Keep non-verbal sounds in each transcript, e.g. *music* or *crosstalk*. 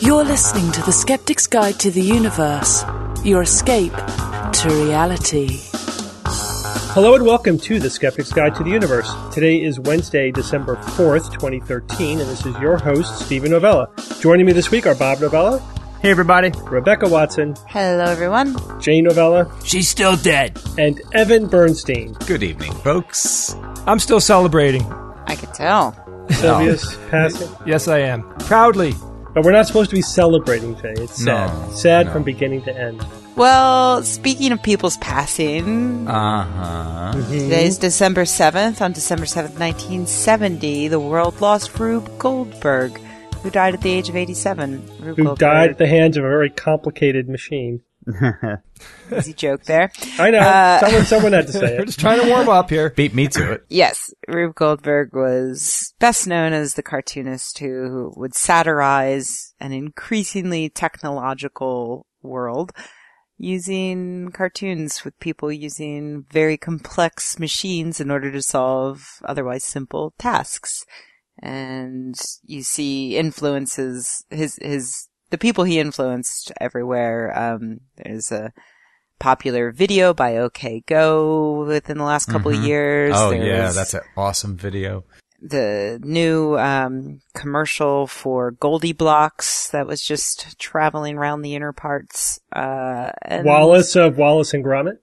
You're listening to The Skeptic's Guide to the Universe, your escape to reality. Hello and welcome to The Skeptic's Guide to the Universe. Today is Wednesday, December 4th, 2013, and this is your host, Steven Novella. Joining me this week are Bob Novella, Hey, everybody. Rebecca Watson, Hello, everyone. Jay Novella, She's still dead. and Evan Bernstein. Good evening, folks. I'm still celebrating. I could tell. Sylvia's passing. Yes, I am. Proudly. But we're not supposed to be celebrating today. It's sad. No, sad no. from beginning to end. Well, speaking of people's passing, Uh huh. today's December 7th. On December 7th, 1970, the world lost Rube Goldberg, who died at the age of 87. Rube Who Goldberg. died at the hands of a very complicated machine. *laughs* Easy joke there. I know. Uh, someone, someone had to *laughs* say it. We're just trying to warm up here. Beat me to it. Yes, Rube Goldberg was best known as the cartoonist who would satirize an increasingly technological world using cartoons with people using very complex machines in order to solve otherwise simple tasks. And you see influences, his, his, the people he influenced everywhere. Um, there's a popular video by OK Go within the last couple of years. Oh yeah, that's an awesome video. the new um, commercial for GoldieBlox that was just traveling around the inner parts. Uh, and Wallace of Wallace and Gromit.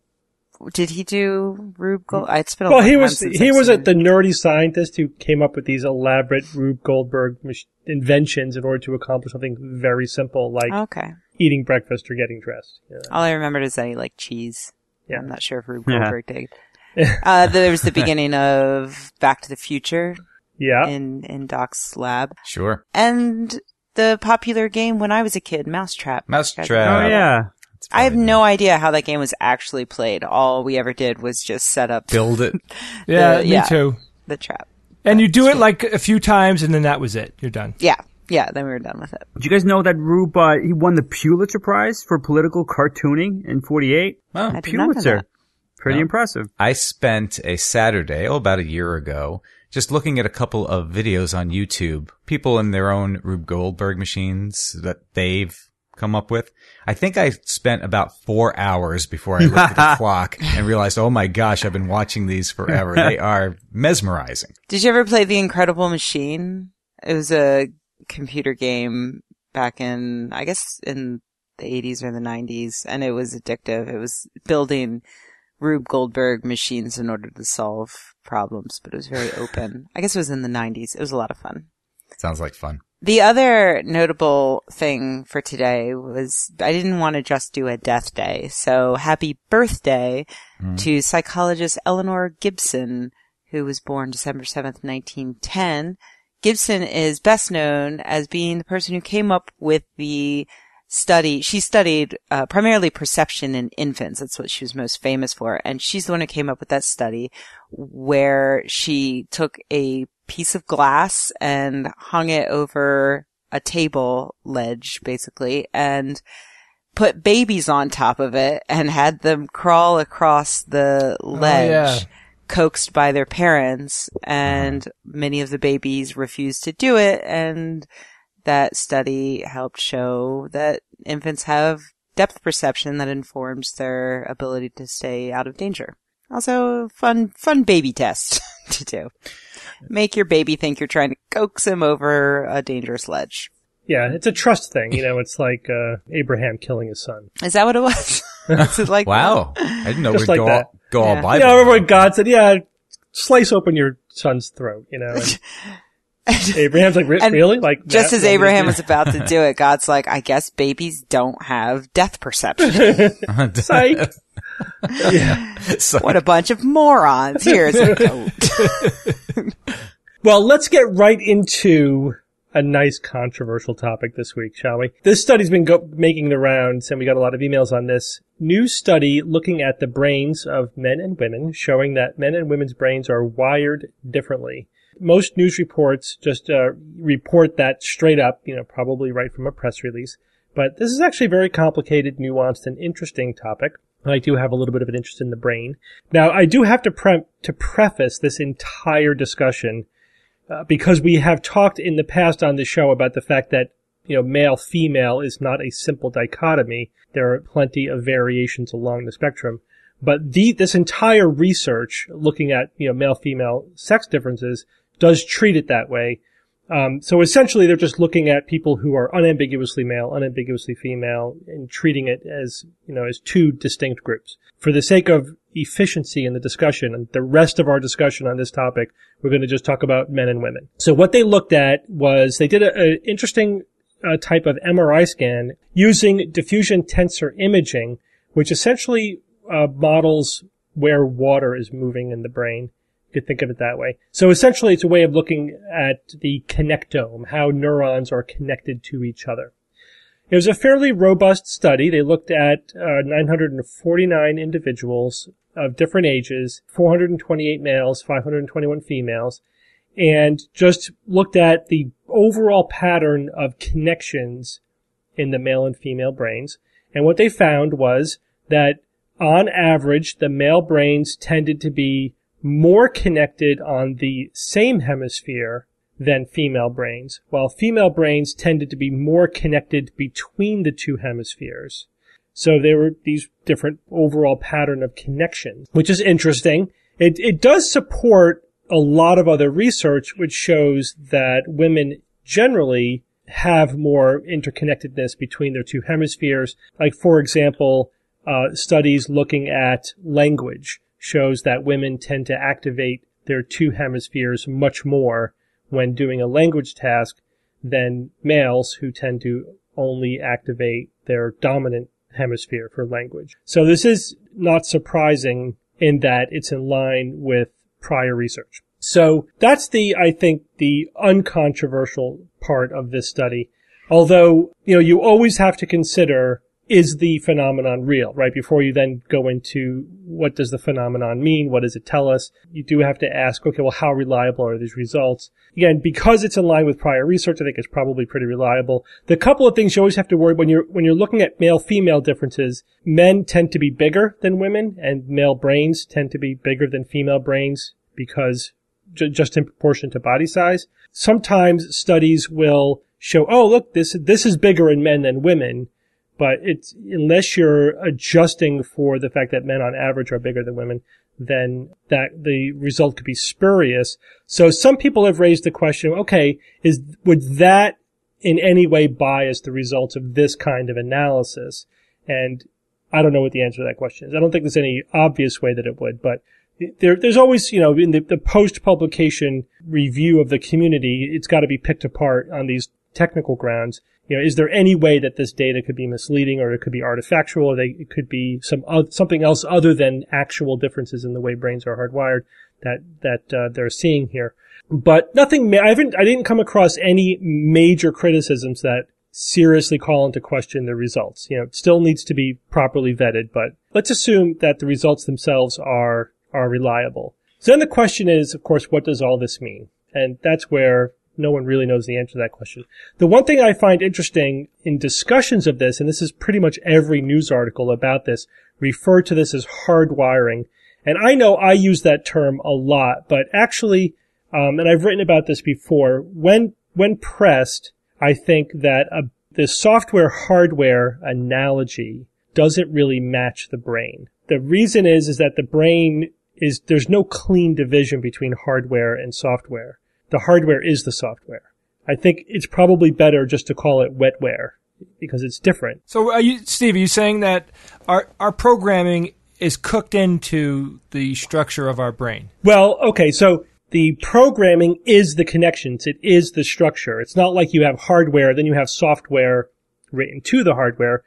did he do Rube Gold? It's been a Well, long he was since he I've was seen the nerdy scientist who came up with these elaborate Rube Goldberg mach- inventions in order to accomplish something very simple like Okay. eating breakfast or getting dressed. you know. All I remembered is that he liked cheese. Yeah. I'm not sure if Rube Yeah. Goldberg did. *laughs* uh, there was the beginning of Back to the Future Yeah. in, in Doc's lab. Sure. And the popular game when I was a kid, Mousetrap. Mousetrap. Oh, yeah. I have no idea how that game was actually played. All we ever did was just set up build it. *laughs* Yeah, The- me yeah. too. the trap. And you do it like a few times and then that was it. You're done. Yeah, yeah. Then we were done with it. Did you guys know that Rube uh, he won the Pulitzer Prize for political cartooning in '48? Oh, I did not know Pulitzer, that. pretty No. impressive. I spent a Saturday, oh, about a year ago, just looking at a couple of videos on YouTube. People in their own Rube Goldberg machines that they've come up with. I think I spent about four hours before I looked at the *laughs* clock and realized, oh my gosh, I've been watching these forever. They *laughs* are mesmerizing. Did you ever play The Incredible Machine? It was a computer game back in, I guess, in the 80s or the 90s, and it was addictive. It was building Rube Goldberg machines in order to solve problems, but it was very open. I guess it was in the 90s. It was a lot of fun. Sounds like fun. The other notable thing for today was I didn't want to just do a death day. So happy birthday to psychologist Eleanor Gibson, who was born December 7th, 1910. Gibson is best known as being the person who came up with the study. She studied uh, primarily perception in infants. That's what she was most famous for. And she's the one who came up with that study where she took a piece of glass and hung it over a table ledge, basically, and put babies on top of it and had them crawl across the oh, ledge. yeah. Coaxed by their parents, and uh-huh. many of the babies refused to do it, and that study helped show that infants have depth perception that informs their ability to stay out of danger. Also, fun, fun baby test *laughs* to do. Make your baby think you're trying to coax him over a dangerous ledge. Yeah, it's a trust thing. You know, it's like uh, Abraham killing his son. Is that what it was? *laughs* Is it like Wow. I didn't know Just we'd like go, that. all, go Yeah. all You Bible. know, remember when God said, "Yeah, slice open your son's throat." You know, and *laughs* *laughs* Abraham's like, "Re- And "Really?" Like Just as Abraham was about to do it, God's like, I guess babies don't have death perception. *laughs* Psych. *laughs* yeah. So- what a bunch of morons. Here's a coat. Well, let's get right into a nice controversial topic this week, shall we? This study's been go- making the rounds, and we got a lot of emails on this. New study looking at the brains of men and women, showing that men and women's brains are wired differently. Most news reports just uh, report that straight up, you know, probably right from a press release. But this is actually a very complicated, nuanced, and interesting topic. I do have a little bit of an interest in the brain. Now, I do have to pre- to preface this entire discussion uh, because we have talked in the past on the show about the fact that you know male female is not a simple dichotomy. There are plenty of variations along the spectrum. But the, this entire research looking at, you know, male female sex differences does treat it that way. Um, so essentially they're just looking at people who are unambiguously male, unambiguously female and treating it as, you know, as two distinct groups. For the sake of efficiency in the discussion and the rest of our discussion on this topic, we're going to just talk about men and women. So what they looked at was they did an interesting uh, type of MRI scan using diffusion tensor imaging, which essentially uh, models where water is moving in the brain. Could think of it that way. So essentially it's a way of looking at the connectome, how neurons are connected to each other. It was a fairly robust study. They looked at uh, 949 individuals of different ages, 428 males, 521 females, and just looked at the overall pattern of connections in the male and female brains. And what they found was that on average, the male brains tended to be more connected on the same hemisphere than female brains, while female brains tended to be more connected between the two hemispheres. So there were these different overall pattern of connections, which is interesting. It, it does support a lot of other research which shows that women generally have more interconnectedness between their two hemispheres. Like, for example, uh, studies looking at language shows that women tend to activate their two hemispheres much more when doing a language task than males who tend to only activate their dominant hemisphere for language. So this is not surprising in that it's in line with prior research. So that's the, I think, the uncontroversial part of this study. Although, you know, you always have to consider is the phenomenon real, right? Before you then go into what does the phenomenon mean? What does it tell us? You do have to ask, okay, well, how reliable are these results? Again, because it's in line with prior research, I think it's probably pretty reliable. The couple of things you always have to worry when you're, when you're looking at male female differences, men tend to be bigger than women and male brains tend to be bigger than female brains because just in proportion to body size. Sometimes studies will show, oh, look, this, this is bigger in men than women but it's, unless you're adjusting for the fact that men on average are bigger than women, then that the result could be spurious. So some people have raised the question, okay, is, would that in any way bias the results of this kind of analysis? And I don't know what the answer to that question is. I don't think there's any obvious way that it would, but there, there's always, you know, in the, the post-publication review of the community, it's got to be picked apart on these technical grounds you know, is there any way that this data could be misleading or it could be artifactual or they, it could be some, uh, something else other than actual differences in the way brains are hardwired that, that, uh, they're seeing here. But nothing, I haven't, I didn't come across any major criticisms that seriously call into question the results. You know, it still needs to be properly vetted, but let's assume that the results themselves are, are reliable. So then the question is, of course, what does all this mean? And that's where no one really knows the answer to that question. The one thing I find interesting in discussions of this, and this is pretty much every news article about this, refer to this as hardwiring. And I know I use that term a lot, but actually, um, and I've written about this before, when, when pressed, I think that a, the software hardware analogy doesn't really match the brain. The reason is, is that the brain is, there's no clean division between hardware and software the hardware is the software. I think it's probably better just to call it wetware because it's different. So, are you, Steve, are you saying that our our programming is cooked into the structure of our brain? Well, okay, so the programming is the connections. It is the structure. It's not like you have hardware, then you have software written to the hardware.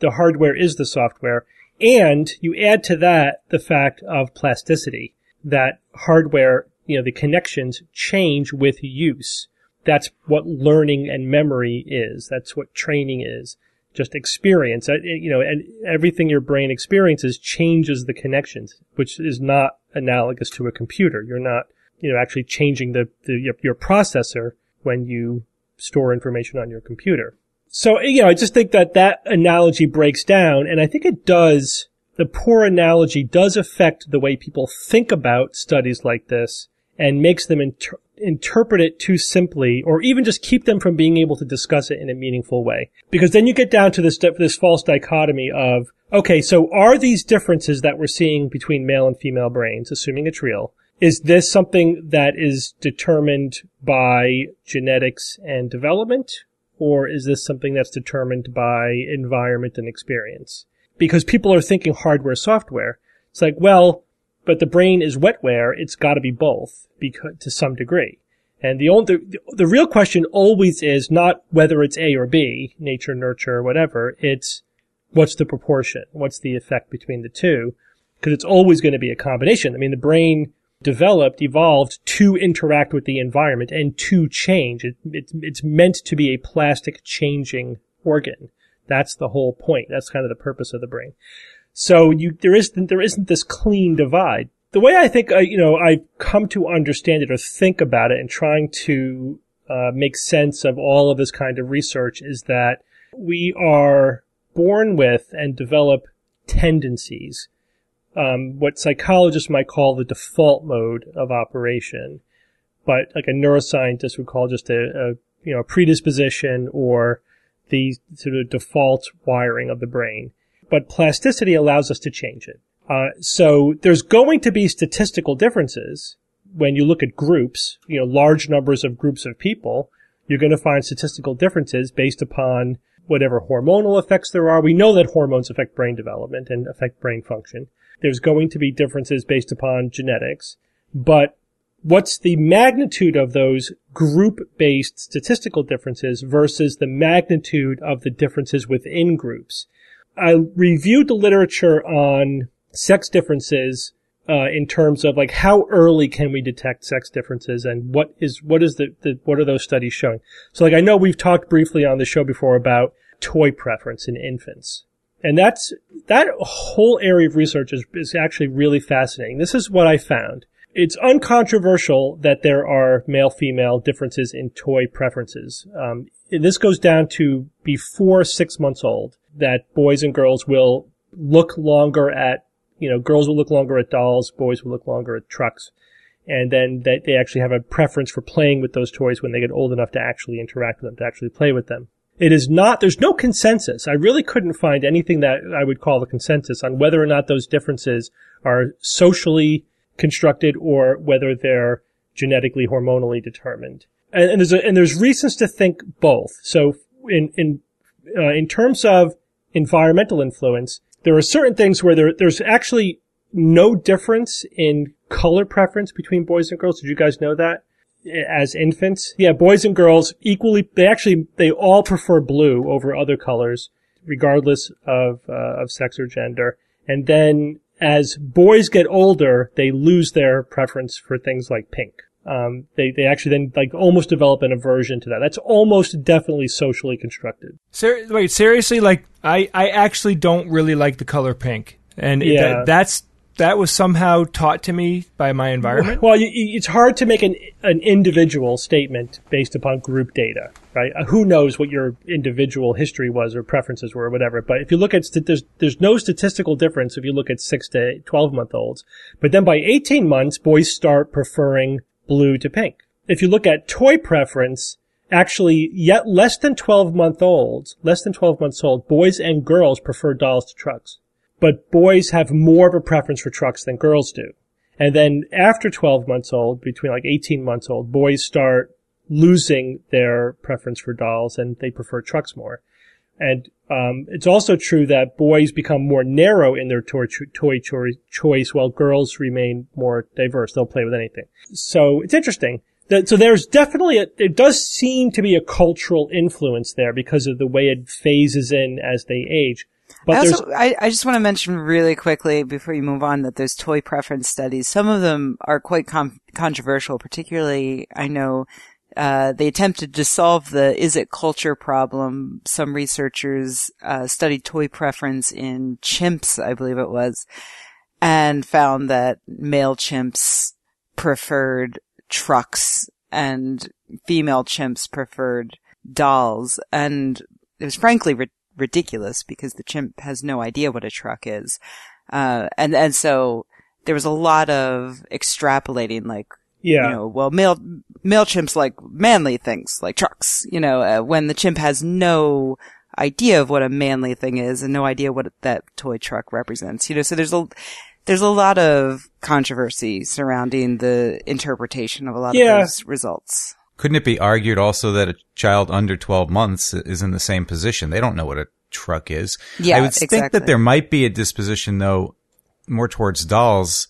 The hardware is the software. And you add to that the fact of plasticity, that hardware you know, the connections change with use. That's what learning and memory is. That's what training is. Just experience. You know, and everything your brain experiences changes the connections, which is not analogous to a computer. You're not, you know, actually changing the, the your, your processor when you store information on your computer. So, you know, I just think that that analogy breaks down, and I think it does, the poor analogy does affect the way people think about studies like this and makes them inter- interpret it too simply or even just keep them from being able to discuss it in a meaningful way. Because then you get down to this, this false dichotomy of, okay, so are these differences that we're seeing between male and female brains, assuming it's real, is this something that is determined by genetics and development? Or is this something that's determined by environment and experience? Because people are thinking hardware, software. It's like, well, but the brain is wetware. It's got to be both because, to some degree. And the only, the, the real question always is not whether it's A or B, nature, nurture, whatever. It's what's the proportion? What's the effect between the two? Because it's always going to be a combination. I mean, the brain developed, evolved to interact with the environment and to change. It, it, it's meant to be a plastic changing organ. That's the whole point. That's kind of the purpose of the brain. So you, there isn't, there isn't this clean divide. The way I think, uh, you know, I've come to understand it or think about it and trying to uh, make sense of all of this kind of research is that we are born with and develop tendencies um, what psychologists might call the default mode of operation, but like a neuroscientist would call just a, a you know a predisposition or the sort of default wiring of the brain. But plasticity allows us to change it. Uh, so there's going to be statistical differences when you look at groups, you know, large numbers of groups of people. You're going to find statistical differences based upon whatever hormonal effects there are. We know that hormones affect brain development and affect brain function. There's going to be differences based upon genetics, but what's the magnitude of those group-based statistical differences versus the magnitude of the differences within groups? I reviewed the literature on sex differences uh, in terms of like how early can we detect sex differences and what is what is the, the what are those studies showing? So like I know we've talked briefly on the show before about toy preference in infants. And that's, that whole area of research is, is actually really fascinating. This is what I found. It's uncontroversial that there are male-female differences in toy preferences. Um, this goes down to before six months old, that boys and girls will look longer at, you know, girls will look longer at dolls, boys will look longer at trucks. And then they, they actually have a preference for playing with those toys when they get old enough to actually interact with them, to actually play with them. It is not, there's no consensus. I really couldn't find anything that I would call a consensus on whether or not those differences are socially constructed or whether they're genetically hormonally determined. And, and there's a, and there's reasons to think both. So in, in, uh, in terms of environmental influence, there are certain things where there, there's actually no difference in color preference between boys and girls. Did you guys know that? as infants. Yeah, boys and girls equally, they actually, they all prefer blue over other colors, regardless of, uh, of sex or gender. And then as boys get older, they lose their preference for things like pink. Um, they, they actually then like almost develop an aversion to that. That's almost definitely socially constructed. Ser- wait, seriously? Like, I, I actually don't really like the color pink. And Yeah. that, that's, that was somehow taught to me by my environment. Well, you, it's hard to make an an individual statement based upon group data, right? Uh, who knows what your individual history was or preferences were or whatever. But if you look at st- there's there's no statistical difference if you look at six to twelve month olds. But then by eighteen months, boys start preferring blue to pink. If you look at toy preference, actually, yet less than twelve month olds, less than twelve months old, boys and girls prefer dolls to trucks. But boys have more of a preference for trucks than girls do. And then after 12 months old, between like 18 months old, boys start losing their preference for dolls and they prefer trucks more. And um, it's also true that boys become more narrow in their toy, toy cho- choice while girls remain more diverse. They'll play with anything. So it's interesting. That, so there's definitely a, it does seem to be a cultural influence there because of the way it phases in as they age. But I also, I, I just want to mention really quickly before you move on that there's toy preference studies. Some of them are quite com- controversial, particularly I know, uh, they attempted to solve the is it culture problem. Some researchers, uh, studied toy preference in chimps, I believe it was, and found that male chimps preferred trucks and female chimps preferred dolls. And it was frankly ri- ridiculous because the chimp has no idea what a truck is. Uh, and, and so there was a lot of extrapolating, like, Yeah. You know, well, male male chimps like manly things, like trucks. You know, uh, when the chimp has no idea of what a manly thing is and no idea what that toy truck represents. You know, so there's a there's a lot of controversy surrounding the interpretation of a lot Yeah. of those results. Couldn't it be argued also that a child under 12 months is in the same position? They don't know what a truck is. Yeah, I would think that there might be a disposition though more towards dolls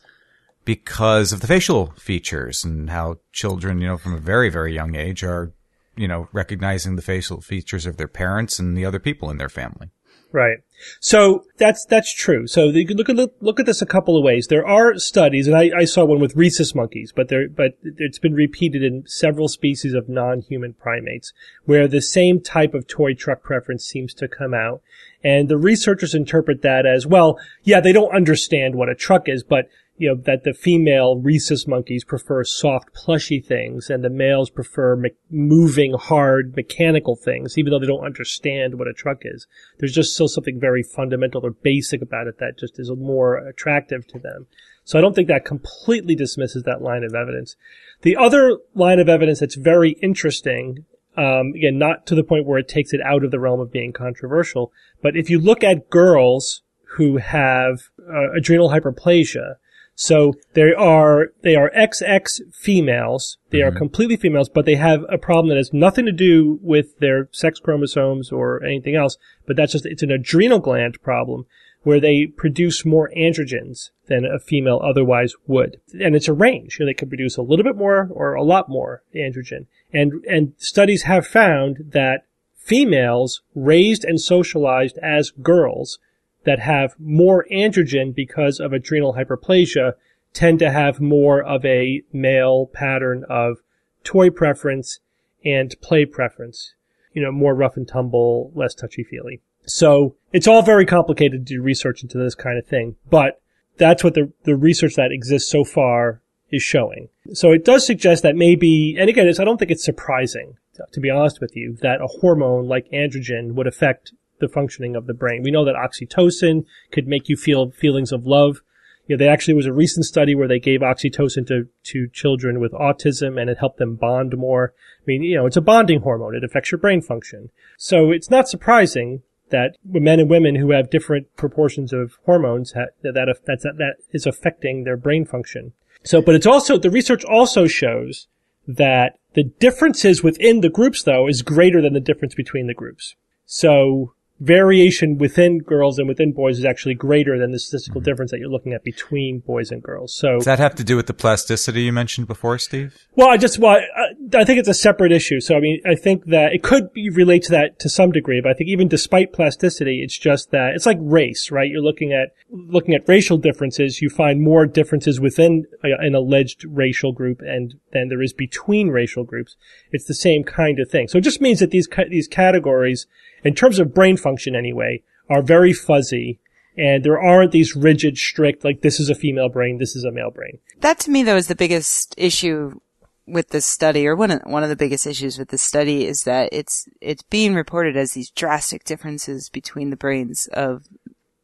because of the facial features and how children, you know, from a very, very young age are, you know, recognizing the facial features of their parents and the other people in their family. Right. So that's that's true. So you could look at look at this a couple of ways. There are studies, and I, I saw one with rhesus monkeys, but there but it's been repeated in several species of non-human primates where the same type of toy truck preference seems to come out. And the researchers interpret that as well. Yeah, they don't understand what a truck is, but you know, that the female rhesus monkeys prefer soft, plushy things and the males prefer me- moving, hard, mechanical things, even though they don't understand what a truck is. There's just still something very fundamental or basic about it that just is more attractive to them. So I don't think that completely dismisses that line of evidence. The other line of evidence that's very interesting, um, again, not to the point where it takes it out of the realm of being controversial, but if you look at girls who have uh, adrenal hyperplasia, so they are they are XX females. They are mm-hmm. completely females, but they have a problem that has nothing to do with their sex chromosomes or anything else. But that's just it's an adrenal gland problem where they produce more androgens than a female otherwise would, and it's a range. You know, they can produce a little bit more or a lot more androgen, and and studies have found that females raised and socialized as girls that have more androgen because of adrenal hyperplasia tend to have more of a male pattern of toy preference and play preference. You know, more rough and tumble, less touchy feely. So it's all very complicated to do research into this kind of thing, but that's what the, the research that exists so far is showing. So it does suggest that maybe, and again, I don't think it's surprising, to be honest with you, that a hormone like androgen would affect the functioning of the brain. We know that oxytocin could make you feel feelings of love. You know, there actually was a recent study where they gave oxytocin to, to children with autism and it helped them bond more. I mean, you know, it's a bonding hormone. It affects your brain function. So it's not surprising that men and women who have different proportions of hormones ha- that, that, that's, that, that is affecting their brain function. So, but it's also, the research also shows that the differences within the groups though is greater than the difference between the groups. So variation within girls and within boys is actually greater than the statistical mm-hmm. difference that you're looking at between boys and girls. So Does that have to do with the plasticity you mentioned before, Steve? well, I just, well, I, I think it's a separate issue. So, I mean, I think that it could be relate to that to some degree, but I think even despite plasticity, it's just that it's like race, right? You're looking at, looking at racial differences. You find more differences within a- an alleged racial group and than there is between racial groups. It's the same kind of thing. So it just means that these, these categories, in terms of brain function anyway, are very fuzzy. And there aren't these rigid, strict, like this is a female brain, this is a male brain. That to me though is the biggest issue with this study, or one of, one of the biggest issues with this study is that it's, it's being reported as these drastic differences between the brains of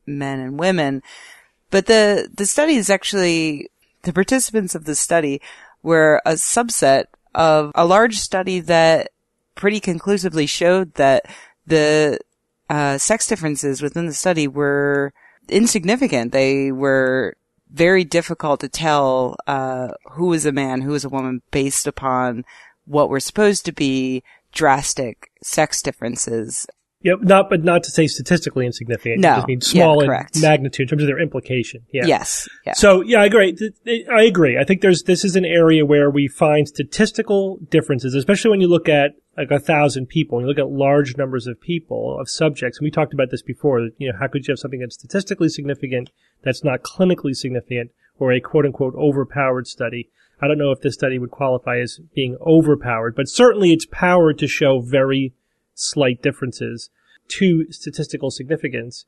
men and women. But the, the study is actually, the participants of the study were a subset of a large study that pretty conclusively showed that the uh, sex differences within the study were insignificant. They were very difficult to tell uh, who was a man, who was a woman, based upon what were supposed to be drastic sex differences. Yep, not but not to say statistically insignificant. No, it just means small yeah, in magnitude in terms of their implication. Yeah. Yes. Yeah. So yeah, I agree. I agree. I think there's this is an area where we find statistical differences, especially when you look at like a thousand people, when you look at large numbers of people of subjects. And we talked about this before. You know, how could you have something that's statistically significant that's not clinically significant, or a quote unquote overpowered study? I don't know if this study would qualify as being overpowered, but certainly it's powered to show very slight differences to statistical significance.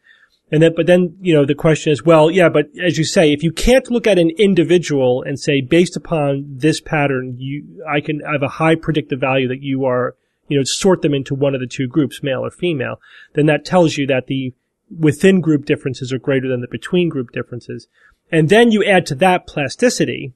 And then, but then, you know, the question is, well, yeah, but as you say, if you can't look at an individual and say, based upon this pattern, you, I can I have a high predictive value that you are, you know, sort them into one of the two groups, male or female, then that tells you that the within group differences are greater than the between group differences. And then you add to that plasticity,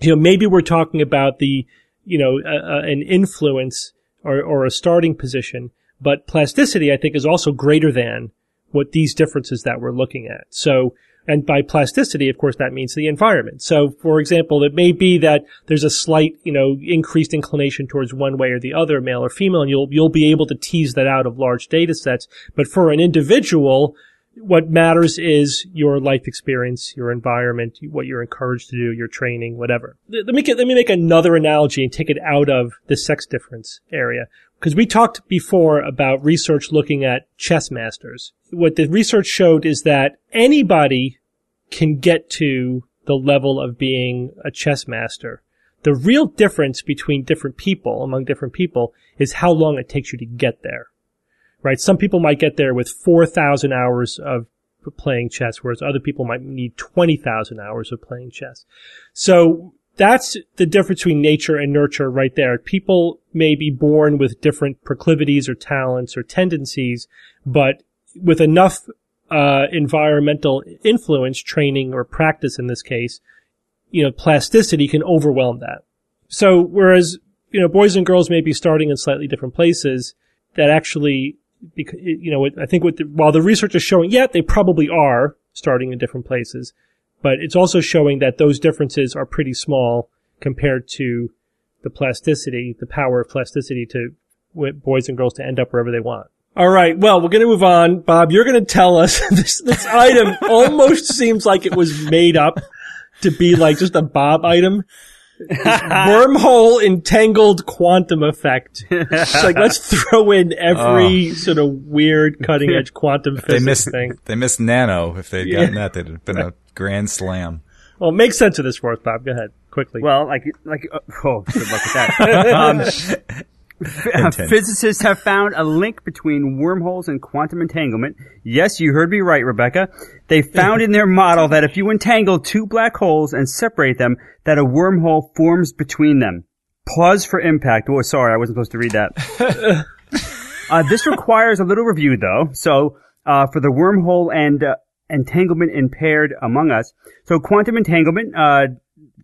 you know, maybe we're talking about the, you know, uh, uh, an influence or, or a starting position, but plasticity, I think, is also greater than what these differences that we're looking at. So, and by plasticity, of course, that means the environment. So, for example, it may be that there's a slight, you know, increased inclination towards one way or the other, male or female, and you'll, you'll be able to tease that out of large data sets. But for an individual, what matters is your life experience, your environment, what you're encouraged to do, your training, whatever. Let me get, let me make another analogy and take it out of the sex difference area. Because we talked before about research looking at chess masters. What the research showed is that anybody can get to the level of being a chess master. The real difference between different people, among different people, is how long it takes you to get there. Right? Some people might get there with 4,000 hours of playing chess, whereas other people might need 20,000 hours of playing chess. So that's the difference between nature and nurture right there. People may be born with different proclivities or talents or tendencies, but with enough uh, environmental influence, training or practice in this case, you know, plasticity can overwhelm that. So whereas, you know, boys and girls may be starting in slightly different places, that actually, you know, I think what the, while the research is showing, yeah, they probably are starting in different places, but it's also showing that those differences are pretty small compared to the plasticity, the power of plasticity to boys and girls to end up wherever they want. All right. Well, we're going to move on. Bob, you're going to tell us *laughs* this, this item almost seems like it was made up to be like just a Bob item. *laughs* wormhole entangled quantum effect. It's like let's throw in every oh. sort of weird cutting edge *laughs* quantum physics they missed, thing. They missed nano. If they'd gotten yeah. that, they'd have been a grand slam. Well, make sense of this for us, Bob. Go ahead, quickly. Well, like, like, uh, oh, good luck with that. *laughs* um, Physicists have found a link between wormholes and quantum entanglement. Yes, you heard me right, Rebecca. They found in their model that if you entangle two black holes and separate them, that a wormhole forms between them. Pause for impact. Oh, sorry, I wasn't supposed to read that. *laughs* uh, this requires a little review, though. So, uh, for the wormhole and uh, entanglement impaired among us. So, quantum entanglement, uh,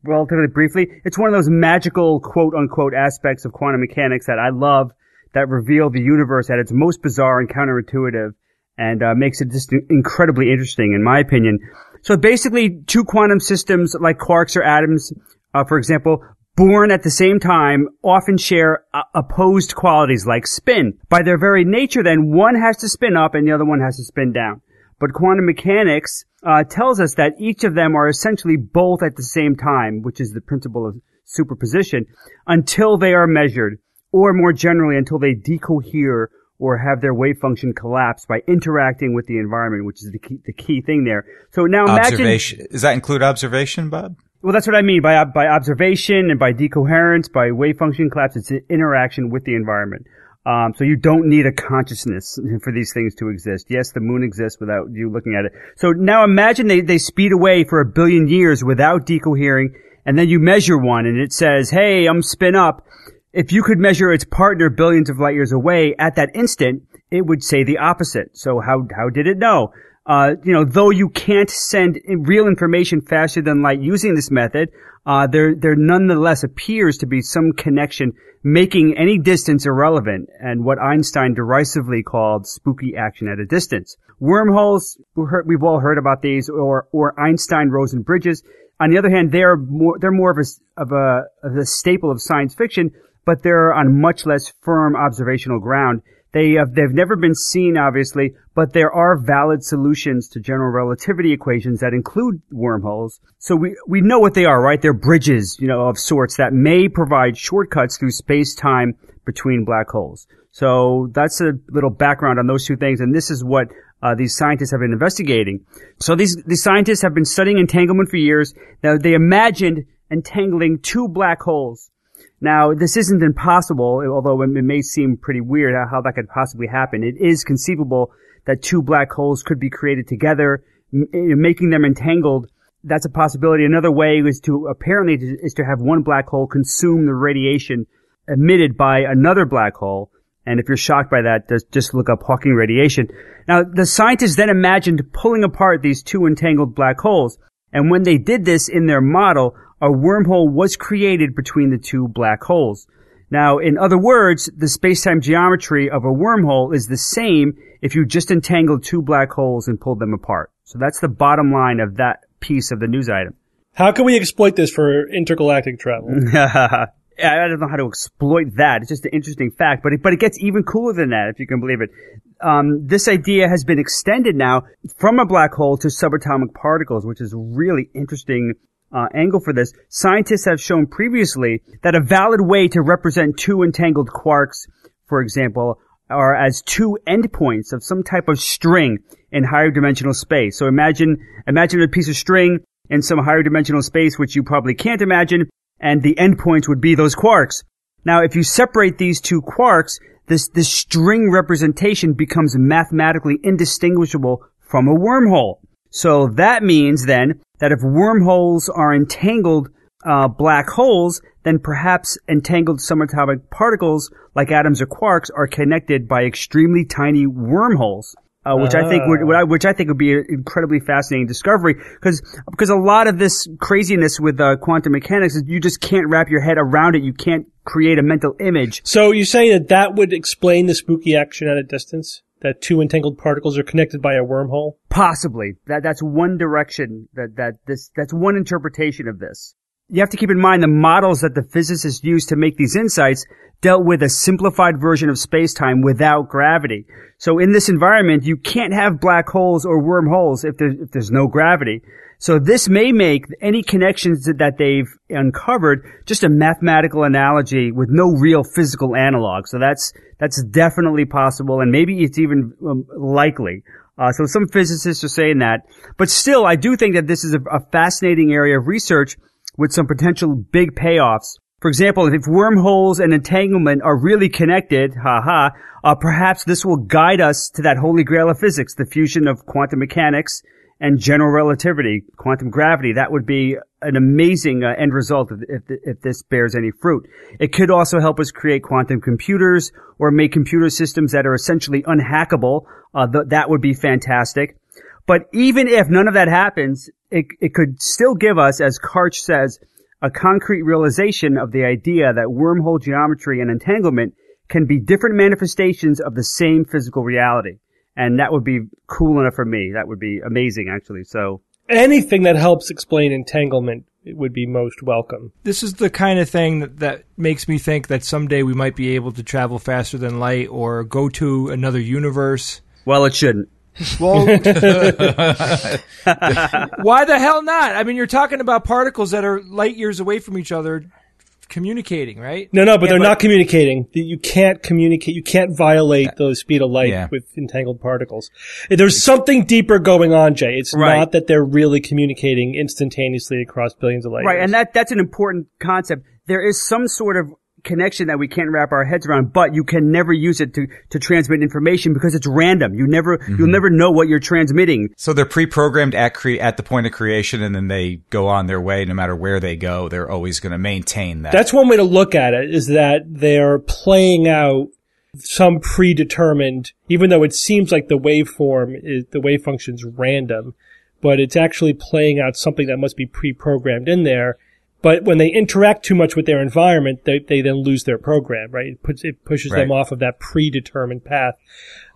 relatively briefly. It's one of those magical quote unquote aspects of quantum mechanics that I love that reveal the universe at its most bizarre and counterintuitive and uh, makes it just incredibly interesting in my opinion. So basically two quantum systems like quarks or atoms, uh, for example, born at the same time often share uh, opposed qualities like spin. By their very nature then, one has to spin up and the other one has to spin down. But quantum mechanics uh, tells us that each of them are essentially both at the same time, which is the principle of superposition, until they are measured, or more generally, until they decohere or have their wave function collapse by interacting with the environment, which is the key, the key thing there. So now imagine. Observation. Does that include observation, Bob? Well, that's what I mean by, by observation and by decoherence, by wave function collapse. It's interaction with the environment. Um, so you don't need a consciousness for these things to exist. Yes, the moon exists without you looking at it. So now imagine they, they speed away for a billion years without decohering, and then you measure one and it says, hey, I'm spin up. If you could measure its partner billions of light years away at that instant, it would say the opposite. So how, how did it know? Uh, you know, though you can't send real information faster than light using this method, uh, there, there nonetheless appears to be some connection making any distance irrelevant and what Einstein derisively called spooky action at a distance. Wormholes, we've all heard about these, or, or Einstein-Rosen bridges. On the other hand, they're more, they're more of a, of a, of a staple of science fiction, but they're on much less firm observational ground. They have, they've never been seen, obviously, but there are valid solutions to general relativity equations that include wormholes. So we, we know what they are, right? They're bridges, you know, of sorts that may provide shortcuts through space-time between black holes. So that's a little background on those two things, and this is what uh, these scientists have been investigating. So these these scientists have been studying entanglement for years. Now they imagined entangling two black holes now, this isn't impossible, although it may seem pretty weird how that could possibly happen. It is conceivable that two black holes could be created together, eh, making them entangled. That's a possibility. Another way is to apparently is to have one black hole consume the radiation emitted by another black hole. And if you're shocked by that, just look up Hawking radiation. Now, the scientists then imagined pulling apart these two entangled black holes. And when they did this in their model, a wormhole was created between the two black holes. Now, in other words, the space-time geometry of a wormhole is the same if you just entangled two black holes and pulled them apart. So that's the bottom line of that piece of the news item. How can we exploit this for intergalactic travel? *laughs* I don't know how to exploit that. It's just an interesting fact, but it, but it gets even cooler than that, if you can believe it. Um, this idea has been extended now from a black hole to subatomic particles, which is really interesting uh, angle for this. Scientists have shown previously that a valid way to represent two entangled quarks, for example, are as two endpoints of some type of string in higher dimensional space. So imagine imagine a piece of string in some higher dimensional space, which you probably can't imagine, and the endpoints would be those quarks. Now, if you separate these two quarks, this, this string representation becomes mathematically indistinguishable from a wormhole. So that means then that if wormholes are entangled uh, black holes, then perhaps entangled subatomic particles like atoms or quarks are connected by extremely tiny wormholes uh, which I think would, Ah. which I think would be an incredibly fascinating discovery because because a lot of this craziness with uh, quantum mechanics is you just can't wrap your head around it. You can't create a mental image. So you're saying that that would explain the spooky action at a distance? That two entangled particles are connected by a wormhole? Possibly that that's one direction that that this that's one interpretation of this. You have to keep in mind the models that the physicists used to make these insights dealt with a simplified version of space-time without gravity. So in this environment, you can't have black holes or wormholes if, there, if there's no gravity. So this may make any connections that- they've uncovered just a mathematical analogy with no real physical analog. So that's that's definitely possible, and maybe it's even um, likely. Uh, so some physicists are saying that, but still, I do think that this is a, a fascinating area of research with some potential big payoffs. For example, if wormholes and entanglement are really connected, haha, uh, perhaps this will guide us to that holy grail of physics, the fusion of quantum mechanics and general relativity, quantum gravity. That would be an amazing uh, end result if, if, if this bears any fruit. It could also help us create quantum computers or make computer systems that are essentially unhackable. Uh, th- that would be fantastic. But even if none of that happens, it, it could still give us, as Karch says, a concrete realization of the idea that wormhole geometry and entanglement can be different manifestations of the same physical reality. And that would be cool enough for me. That would be amazing, actually. So, Anything that helps explain entanglement would be most welcome. This is the kind of thing that, that makes me think that someday we might be able to travel faster than light or go to another universe. well, it shouldn't. Well, *laughs* *laughs* why the hell not? I mean, you're talking about particles that are light years away from each other communicating, right? No, no, but Yeah, they're but- not communicating. You can't communicate. You can't violate the speed of light Yeah. with entangled particles. There's something deeper going on, Jay. It's Right. not that they're really communicating instantaneously across billions of light Right, years. and that that's an important concept. There is some sort of connection that we can't wrap our heads around, but you can never use it to, to transmit information because it's random. You never you'll mm-hmm. never know what you're transmitting. So they're pre-programmed at cre- at the point of creation, and then they go on their way. No matter where they go, they're always going to maintain that. That's one way to look at it is that they're playing out some predetermined, even though it seems like the waveform is, the wave function's random, but it's actually playing out something that must be pre-programmed in there. But when they interact too much with their environment, they, they then lose their program, right? It, puts, it pushes them off of that predetermined path.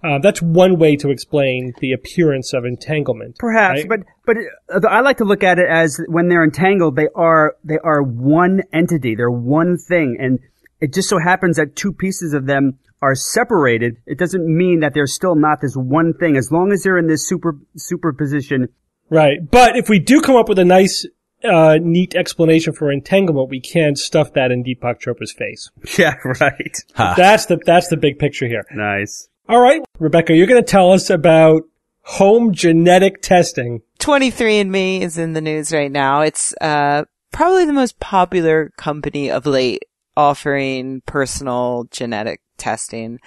Uh, that's one way to explain the appearance of entanglement. Perhaps, right? but but uh, I like to look at it as when they're entangled, they are they are one entity. They're one thing, and it just so happens that two pieces of them are separated. It doesn't mean that they're still not this one thing. As long as they're in this super superposition, Right. But if we do come up with a nice, uh, neat explanation for entanglement, we can't stuff that in Deepak Chopra's face. *laughs* yeah, right. That's the, that's the big picture here. Nice. All right. Rebecca, you're going to tell us about home genetic testing. 23andMe is in the news right now. It's uh, probably the most popular company of late offering personal genetic testing.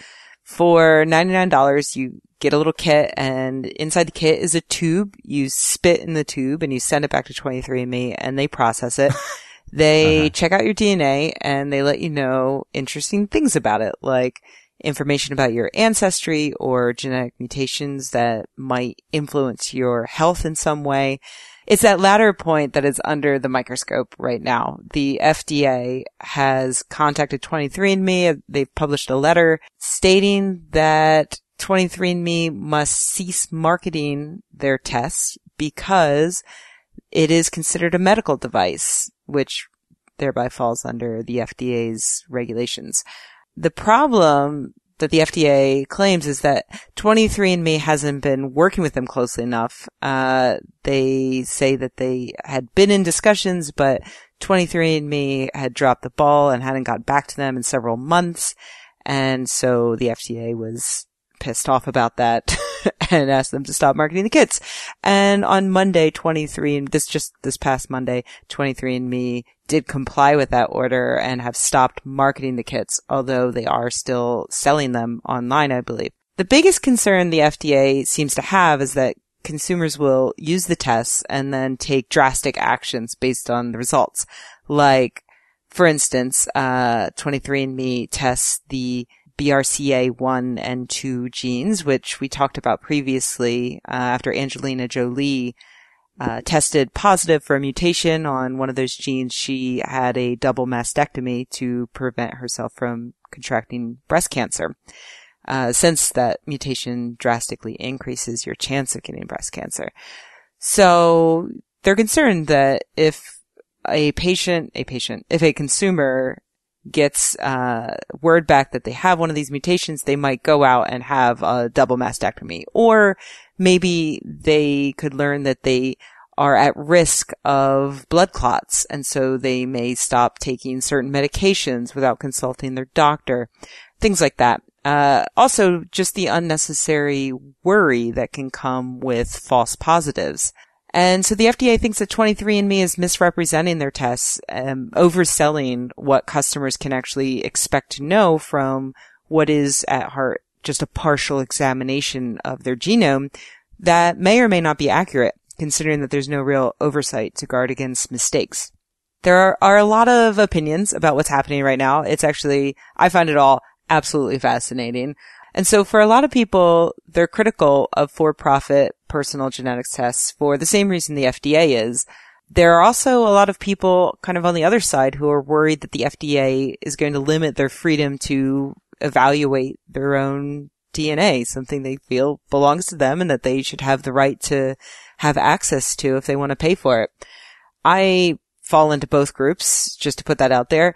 For $99, you get a little kit and inside the kit is a tube. You spit in the tube and you send it back to 23andMe and they process it. *laughs* They uh-huh. check out your DNA and they let you know interesting things about it, like information about your ancestry or genetic mutations that might influence your health in some way. it's that latter point that is under the microscope right now. The FDA has contacted 23andMe. They've published a letter stating that 23andMe must cease marketing their tests because it is considered a medical device, which thereby falls under the FDA's regulations. The problem that the FDA claims is that 23andMe hasn't been working with them closely enough. Uh, they say that they had been in discussions, but 23andMe had dropped the ball and hadn't got back to them in several months. And so the FDA was pissed off about that *laughs* and asked them to stop marketing the kits. And on Monday, 23, and this just this past Monday, 23andMe did comply with that order and have stopped marketing the kits, although they are still selling them online, I believe. The biggest concern the FDA seems to have is that consumers will use the tests and then take drastic actions based on the results. Like, for instance, uh, 23andMe tests the BRCA1 and 2 genes, which we talked about previously uh, after Angelina Jolie uh, tested positive for a mutation on one of those genes. She had a double mastectomy to prevent herself from contracting breast cancer. Uh, since that mutation drastically increases your chance of getting breast cancer. So they're concerned that if a patient, a patient, if a consumer gets uh, word back that they have one of these mutations, they might go out and have a double mastectomy. Or maybe they could learn that they are at risk of blood clots, and so they may stop taking certain medications without consulting their doctor. Things like that. Uh, also, just the unnecessary worry that can come with false positives. And so the FDA thinks that 23andMe is misrepresenting their tests, um, overselling what customers can actually expect to know from what is at heart just a partial examination of their genome that may or may not be accurate, considering that there's no real oversight to guard against mistakes. There are, are a lot of opinions about what's happening right now. It's actually, I find it all absolutely fascinating. And so for a lot of people, they're critical of for-profit personal genetics tests for the same reason the FDA is. There are also a lot of people kind of on the other side who are worried that the FDA is going to limit their freedom to evaluate their own DNA, something they feel belongs to them and that they should have the right to have access to if they want to pay for it. I fall into both groups, just to put that out there.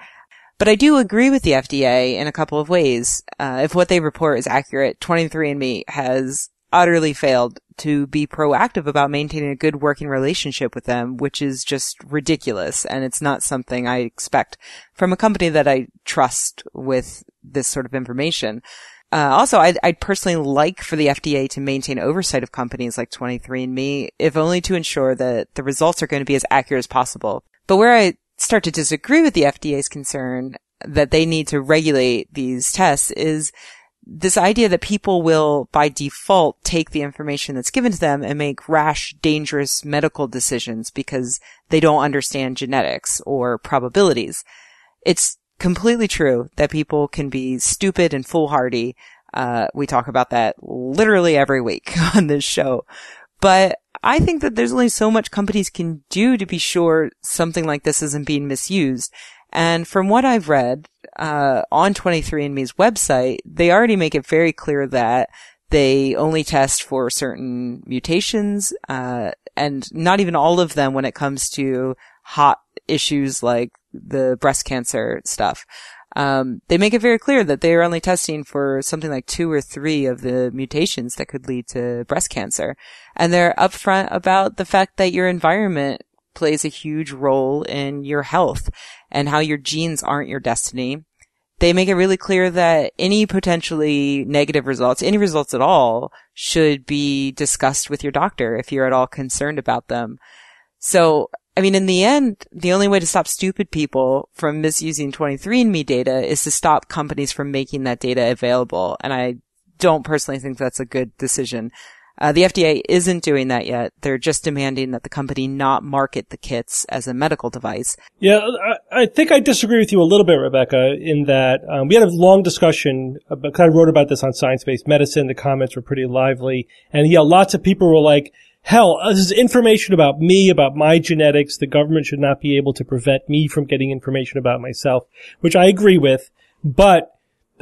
But I do agree with the FDA in a couple of ways. Uh, if what they report is accurate, 23andMe has utterly failed to be proactive about maintaining a good working relationship with them, which is just ridiculous. And it's not something I expect from a company that I trust with this sort of information. Uh, also, I'd, I'd, personally like for the FDA to maintain oversight of companies like 23andMe, if only to ensure that the results are going to be as accurate as possible. But where I start to disagree with the FDA's concern that they need to regulate these tests is this idea that people will by default take the information that's given to them and make rash, dangerous medical decisions because they don't understand genetics or probabilities. It's completely true that people can be stupid and foolhardy. Uh, we talk about that literally every week *laughs* on this show. But I think that there's only so much companies can do to be sure something like this isn't being misused. And from what I've read, uh, on 23andMe's website, they already make it very clear that they only test for certain mutations, uh, and not even all of them when it comes to hot issues like the breast cancer stuff um, they make it very clear that they are only testing for something like two or three of the mutations that could lead to breast cancer. And they're upfront about the fact that your environment plays a huge role in your health and how your genes aren't your destiny. They make it really clear that any potentially negative results, any results at all, should be discussed with your doctor if you're at all concerned about them. So I mean, in the end, the only way to stop stupid people from misusing 23andMe data is to stop companies from making that data available. And I don't personally think that's a good decision. Uh, the FDA isn't doing that yet. They're just demanding that the company not market the kits as a medical device. Yeah, I, I think I disagree with you a little bit, Rebecca, in that um, we had a long discussion. Kind of wrote about this on Science Based Medicine. The comments were pretty lively, and yeah, lots of people were like, hell, uh, this is information about me, about my genetics. The government should not be able to prevent me from getting information about myself, which I agree with. But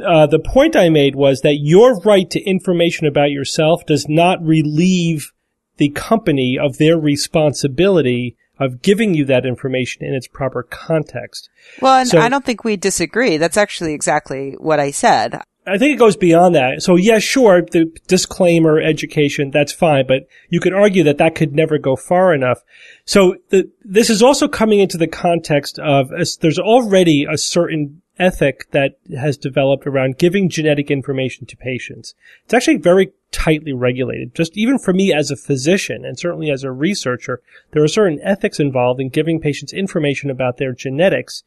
uh, the point I made was that your right to information about yourself does not relieve the company of their responsibility of giving you that information in its proper context. Well, and So- I don't think we disagree. That's actually exactly what I said. I think it goes beyond that. So yeah, sure, the disclaimer, education, that's fine, but you could argue that that could never go far enough. So the, this is also coming into the context of there's already a certain ethic that has developed around giving genetic information to patients. It's actually very tightly regulated. Just even for me as a physician and certainly as a researcher, there are certain ethics involved in giving patients information about their genetics.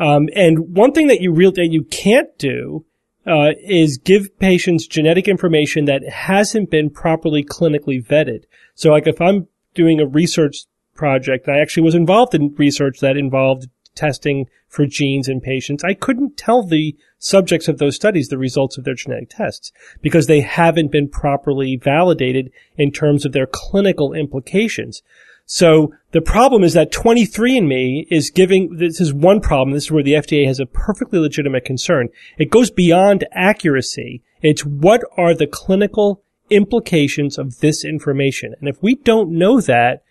Um, and one thing that you real that you can't do uh, is give patients genetic information that hasn't been properly clinically vetted. So, like if I'm doing a research project, I actually was involved in research that involved testing for genes in patients, I couldn't tell the subjects of those studies the results of their genetic tests because they haven't been properly validated in terms of their clinical implications. So the problem is that 23andMe is giving, this is one problem. This is where the FDA has a perfectly legitimate concern. It goes beyond accuracy. It's what are the clinical implications of this information? And if we don't know that,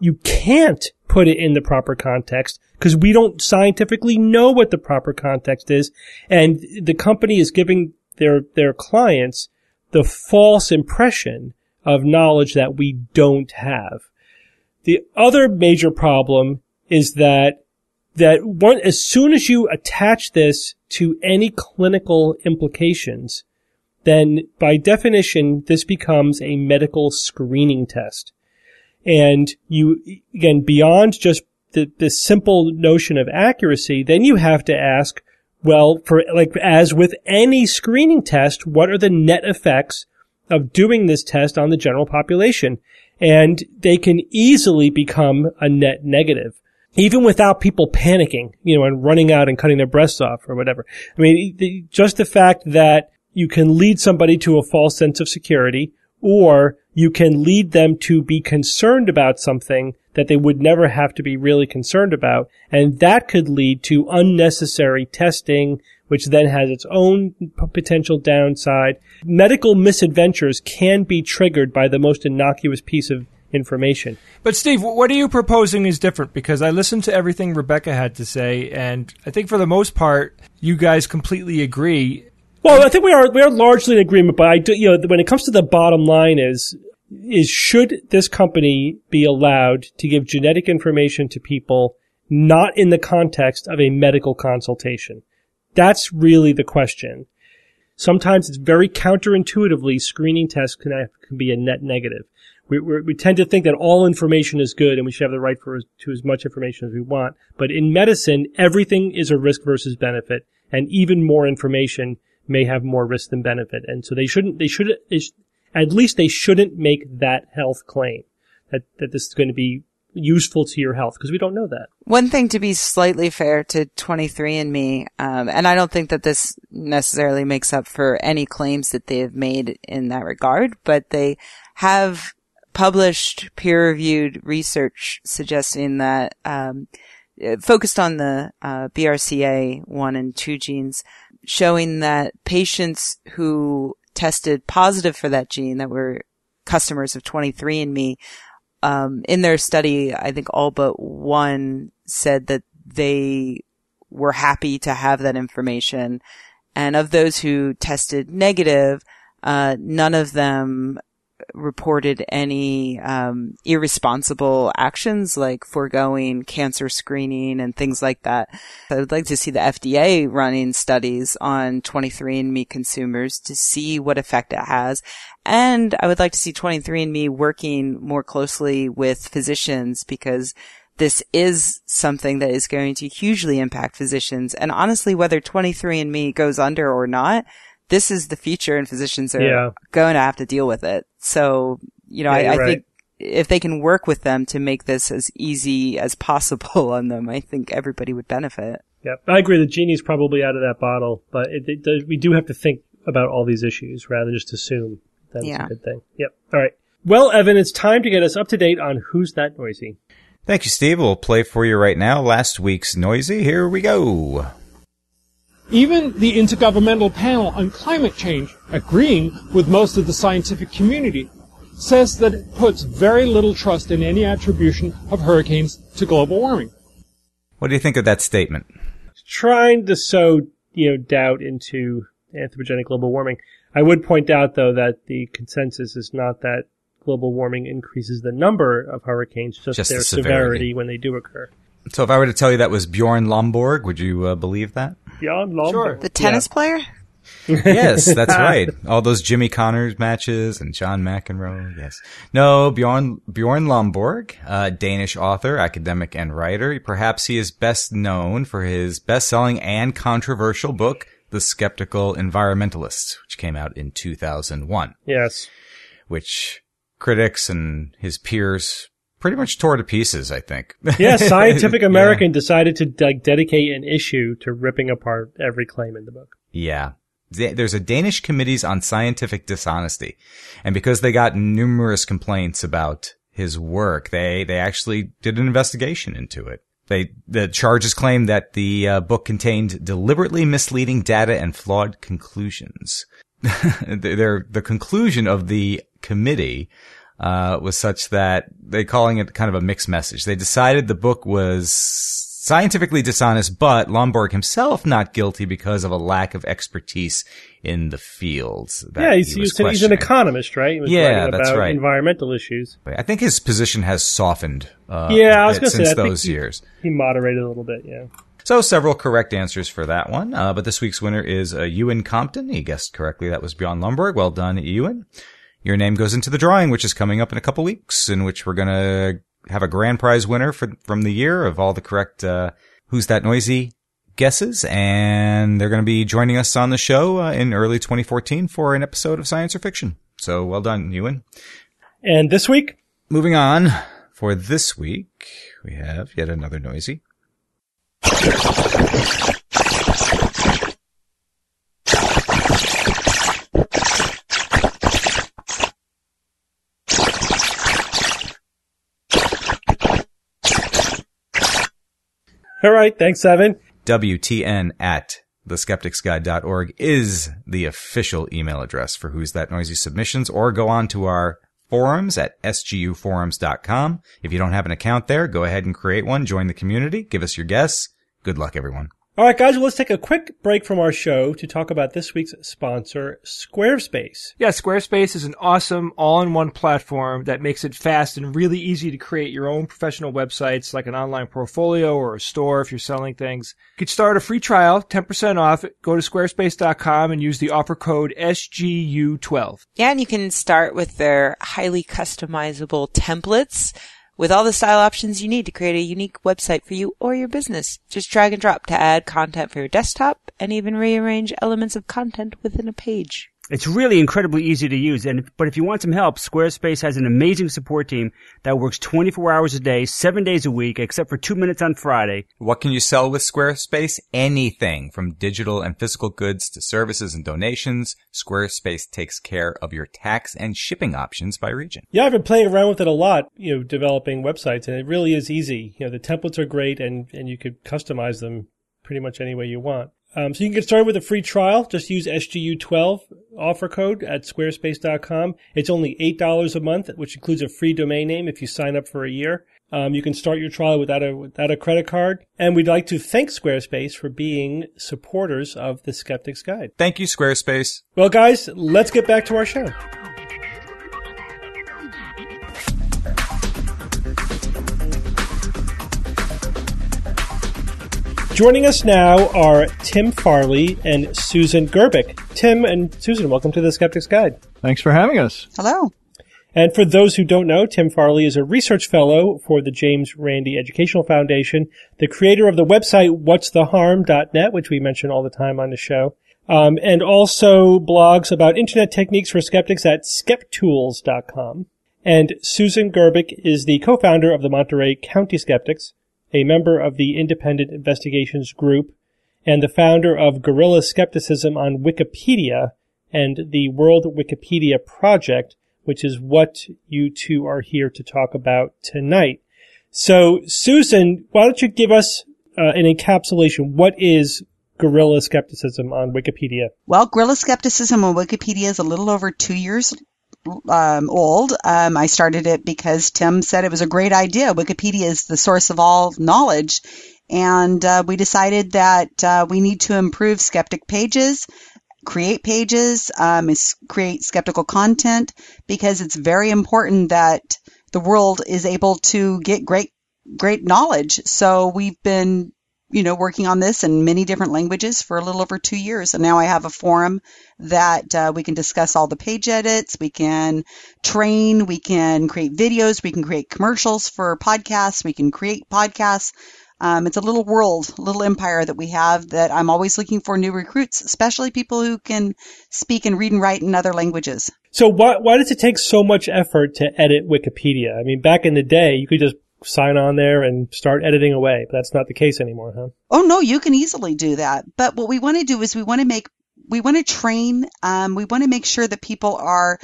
you can't put it in the proper context because we don't scientifically know what the proper context is. And the company is giving their, their clients the false impression of knowledge that we don't have. The other major problem is that that one as soon as you attach this to any clinical implications, then by definition this becomes a medical screening test. And you again beyond just the, the simple notion of accuracy, then you have to ask, well, for like as with any screening test, what are the net effects of doing this test on the general population? And they can easily become a net negative. Even without people panicking, you know, and running out and cutting their breasts off or whatever. I mean, just the fact that you can lead somebody to a false sense of security or you can lead them to be concerned about something that they would never have to be really concerned about. And that could lead to unnecessary testing, which then has its own p- potential downside. Medical misadventures can be triggered by the most innocuous piece of information. But Steve, what are you proposing is different? Because I listened to everything Rebecca had to say, and I think for the most part, you guys completely agree. Well, I think we are we are largely in agreement, but I do you know when it comes to the bottom line is is should this company be allowed to give genetic information to people not in the context of a medical consultation? That's really the question. Sometimes it's very counterintuitively screening tests can, have, can be a net negative. We, we tend to think that all information is good and we should have the right for to as much information as we want. But in medicine, everything is a risk versus benefit, and even more information may have more risk than benefit. And so they shouldn't, they should, at least they shouldn't make that health claim that, that this is going to be useful to your health because we don't know that. One thing to be slightly fair to 23andMe, um, and I don't think that this necessarily makes up for any claims that they have made in that regard, but they have published peer-reviewed research suggesting that um, focused on the uh, BRCA1 and 2 genes, showing that patients who tested positive for that gene that were customers of 23andMe um, in their study, I think all but one said that they were happy to have that information. And of those who tested negative, uh, none of them reported any um, irresponsible actions like foregoing cancer screening and things like that. I would like to see the FDA running studies on 23andMe consumers to see what effect it has. And I would like to see 23andMe working more closely with physicians because this is something that is going to hugely impact physicians. And honestly, whether 23andMe goes under or not, this is the future and physicians are Yeah. going to have to deal with it. So, you know, Yeah, I, I right. think if they can work with them to make this as easy as possible *laughs* on them, I think everybody would benefit. Yep. I agree. The genie's probably out of that bottle, but it, it we do have to think about all these issues rather than just assume that's Yeah. a good thing. Yep. All right. Well, Evan, it's time to get us up to date on Who's That Noisy? Thank you, Steve. We'll play for you right now. Last week's Noisy. Here we go. Even the Intergovernmental Panel on Climate Change, agreeing with most of the scientific community, says that it puts very little trust in any attribution of hurricanes to global warming. What do you think of that statement? Trying to sow, you know, doubt into anthropogenic global warming. I would point out, though, that the consensus is not that global warming increases the number of hurricanes, just, Just the their severity. severity when they do occur. So if I were to tell you that was Bjorn Lomborg, would you uh, believe that? Beyond Lomborg. Sure. The tennis player? *laughs* yes, that's *laughs* right. All those Jimmy Connors matches and John McEnroe. Yes. No, Bjorn, Bjorn Lomborg, uh, Danish author, academic, and writer. Perhaps he is best known for his best-selling and controversial book, The Skeptical Environmentalist, which came out in 2001, Yes. which critics and his peers pretty much tore to pieces, I think. *laughs* Yeah, Scientific *laughs* Yeah. American decided to like, dedicate an issue to ripping apart every claim in the book. Yeah. There's a Danish committees on scientific dishonesty. And because they got numerous complaints about his work, they, they actually did an investigation into it. They, the charges claim that the uh, book contained deliberately misleading data and flawed conclusions. *laughs* Their, the conclusion of the committee uh, was such that they calling it kind of a mixed message. They decided the book was scientifically dishonest, but Lomborg himself not guilty because of a lack of expertise in the fields. That yeah, he's, he he's, an- he's an economist, right? He was Yeah, that's about right. environmental issues. I think his position has softened. Uh, Yeah, I was gonna say, I think those he- years. He moderated a little bit, yeah. So several correct answers for that one. Uh, but this week's winner is uh, Ewan Compton. He guessed correctly. That was Bjorn Lomborg. Well done, Ewan. Your name goes into the drawing, which is coming up in a couple weeks, in which we're gonna have a grand prize winner for, from the year of all the correct uh, "Who's That Noisy" guesses, and they're gonna be joining us on the show uh, in early 2014 for an episode of Science or Fiction. So well done, Ewan. And this week, Moving on for this week, we have yet another noisy. All right, thanks, Evan. WTN at theskepticsguide.org is the official email address for Who's That Noisy submissions, or go on to our forums at sguforums.com. If you don't have an account there, go ahead and create one, join the community, give us your guess. Good luck, everyone. All right, guys, well, let's take a quick break from our show to talk about this week's sponsor, Squarespace. Yeah, Squarespace is an awesome all-in-one platform that makes it fast and really easy to create your own professional websites like an online portfolio or a store if you're selling things. You could start a free trial, 10% off. Go to squarespace.com and use the offer code SGU12. Yeah, and you can start with their highly customizable templates with all the style options you need to create a unique website for you or your business. Just drag and drop to add content for your desktop and even rearrange elements of content within a page. It's really incredibly easy to use. And but if you want some help, Squarespace has an amazing support team that works 24 hours a day, seven days a week, except for two minutes on Friday. What can you sell with Squarespace? Anything from digital and physical goods to services and donations. Squarespace takes care of your tax and shipping options by region. Yeah, I've been playing around with it a lot, you know, developing websites, and it really is easy. You know, the templates are great, and, and you could customize them pretty much any way you want. Um, so you can get started with a free trial. Just use SGU12 offer code at squarespace.com. It's only $8 a month, which includes a free domain name if you sign up for a year. Um, you can start your trial without a, without a credit card. And we'd like to thank Squarespace for being supporters of the Skeptic's Guide. Thank you, Squarespace. Well, guys, let's get back to our show. Joining us now are Tim Farley and Susan Gerbic. Tim and Susan, welcome to the Skeptic's Guide. Thanks for having us. Hello. And for those who don't know, Tim Farley is a research fellow for the James Randi Educational Foundation, the creator of the website what'stheharm.net, which we mention all the time on the show, um, and also blogs about internet techniques for skeptics at skeptools.com. And Susan Gerbic is the co-founder of the Monterey County Skeptics, a member of the Independent Investigations Group, and the founder of Guerrilla Skepticism on Wikipedia and the World Wikipedia Project, which is what you two are here to talk about tonight. So, Susan, why don't you give us uh, an encapsulation? What is guerrilla skepticism on Wikipedia? Well, guerrilla skepticism on Wikipedia is a little over two years um, old. Um, I started it because Tim said it was a great idea. Wikipedia is the source of all knowledge. And uh, we decided that uh, we need to improve skeptic pages, create pages, um, create skeptical content, because it's very important that the world is able to get great, great knowledge. So we've been you know, working on this in many different languages for a little over two years. And now I have a forum that uh, we can discuss all the page edits. We can train. We can create videos. We can create commercials for podcasts. We can create podcasts. Um, it's a little world, little empire that we have that I'm always looking for new recruits, especially people who can speak and read and write in other languages. So why, why does it take so much effort to edit Wikipedia? I mean, back in the day, you could just sign on there and start editing away. But that's not the case anymore, huh? Oh no, you can easily do that. But what we want to do is we want to make we want to train. Um, we want to make sure that people are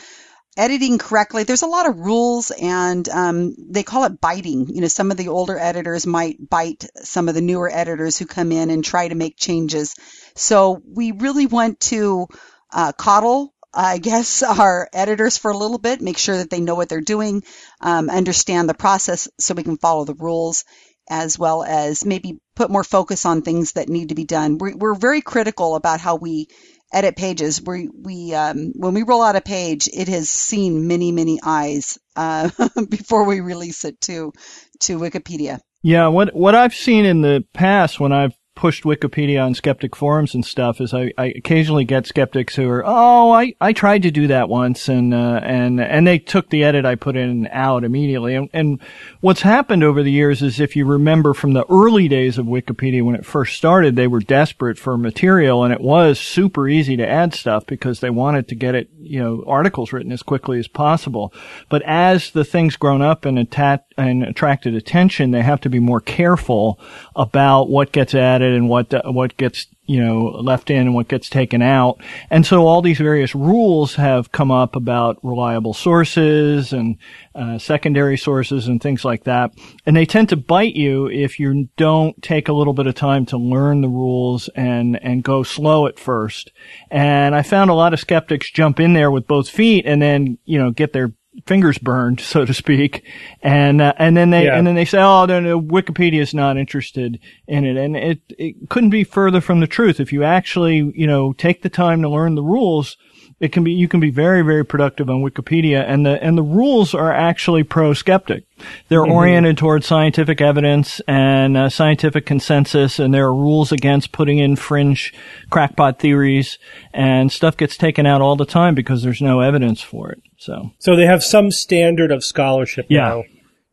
editing correctly. There's a lot of rules, and um, they call it biting. You know, some of the older editors might bite some of the newer editors who come in and try to make changes. So we really want to uh, coddle I guess, *laughs* our editors for a little bit, make sure that they know what they're doing, um, understand the process so we can follow the rules, as well as maybe put more focus on things that need to be done. We're, we're very critical about how we edit pages. We, we um, when we roll out a page, it has seen many, many eyes uh, *laughs* before we release it to to Wikipedia. Yeah, what what I've seen in the past when I've pushed Wikipedia on skeptic forums and stuff is I, I occasionally get skeptics who are, oh, I, I tried to do that once and, uh, and, and they took the edit I put in out immediately. And, and what's happened over the years is if you remember from the early days of Wikipedia when it first started, they were desperate for material and it was super easy to add stuff because they wanted to get it, you know, articles written as quickly as possible. But as the thing's grown up and, attached and attracted attention, they have to be more careful about what gets added and what uh, what gets you know left in and what gets taken out. And so all these various rules have come up about reliable sources and uh, secondary sources and things like that. And they tend to bite you if you don't take a little bit of time to learn the rules and and go slow at first. And I found a lot of skeptics jump in there with both feet and then you know get their fingers burned, so to speak, and uh, and then they yeah. and then they say, oh, no, no, Wikipedia is not interested in it, and it it couldn't be further from the truth. If you actually you know take the time to learn the rules, it can be you can be very very productive on Wikipedia, and the and the rules are actually pro skeptic. They're mm-hmm. oriented towards scientific evidence and uh, scientific consensus, and there are rules against putting in fringe crackpot theories, and stuff gets taken out all the time because there's no evidence for it. So, so they have some standard of scholarship yeah. now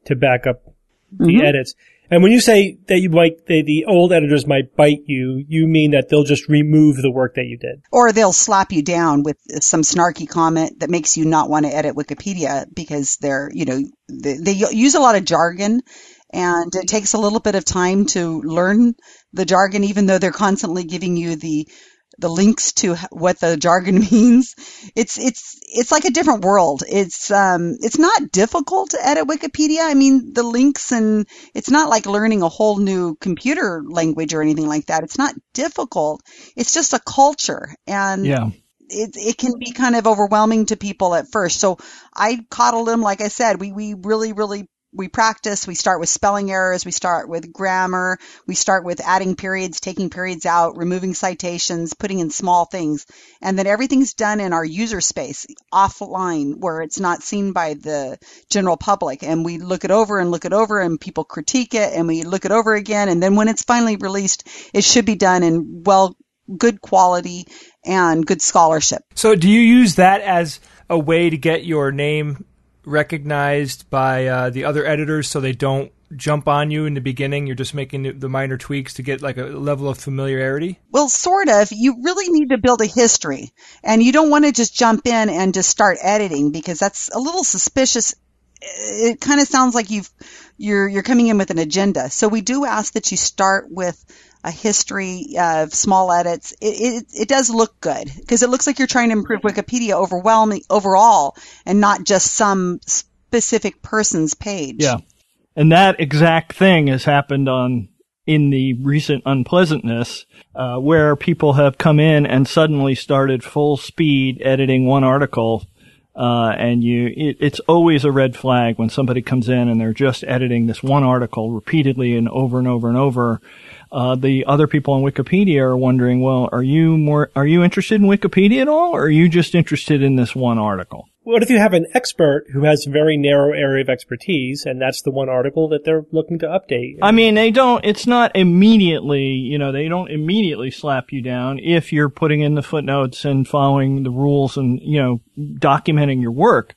to back up the mm-hmm. edits. And when you say that you might, the old editors might bite you, you mean that they'll just remove the work that you did. Or they'll slap you down with some snarky comment that makes you not want to edit Wikipedia because they're, you know, they, they use a lot of jargon and it takes a little bit of time to learn the jargon, even though they're constantly giving you the the links to what the jargon *laughs* means. It's it's it's like a different world. It's um it's not difficult to edit Wikipedia. I mean the links and it's not like learning a whole new computer language or anything like that. It's not difficult. It's just a culture and yeah. It, it can be kind of overwhelming to people at first. So I coddled them, like I said, we, we really, really we practice. We start with spelling errors. We start with grammar. We start with adding periods, taking periods out, removing citations, putting in small things. And then everything's done in our user space offline where it's not seen by the general public. And we look it over and look it over and people critique it and we look it over again. And then when it's finally released, it should be done in well, good quality and good scholarship. So do you use that as a way to get your name recognized by uh, the other editors so they don't jump on you in the beginning? You're just making the minor tweaks to get like a level of familiarity? Well, sort of. You really need to build a history and you don't want to just jump in and just start editing because that's a little suspicious. It kind of sounds like you've, you're, you're coming in with an agenda. So we do ask that you start with a history of small edits, it, it, it does look good because it looks like you're trying to improve Wikipedia overwhelming overall and not just some specific person's page. Yeah. And that exact thing has happened on in the recent unpleasantness, uh, where people have come in and suddenly started full speed editing one article. Uh, and you, it, it's always a red flag when somebody comes in and they're just editing this one article repeatedly and over and over and over. Uh, the other people on Wikipedia are wondering, well, are you more, are you interested in Wikipedia at all, or are you just interested in this one article? What if you have an expert who has a very narrow area of expertise, and that's the one article that they're looking to update? I mean, they don't, it's not immediately, you know, they don't immediately slap you down if you're putting in the footnotes and following the rules and, you know, documenting your work.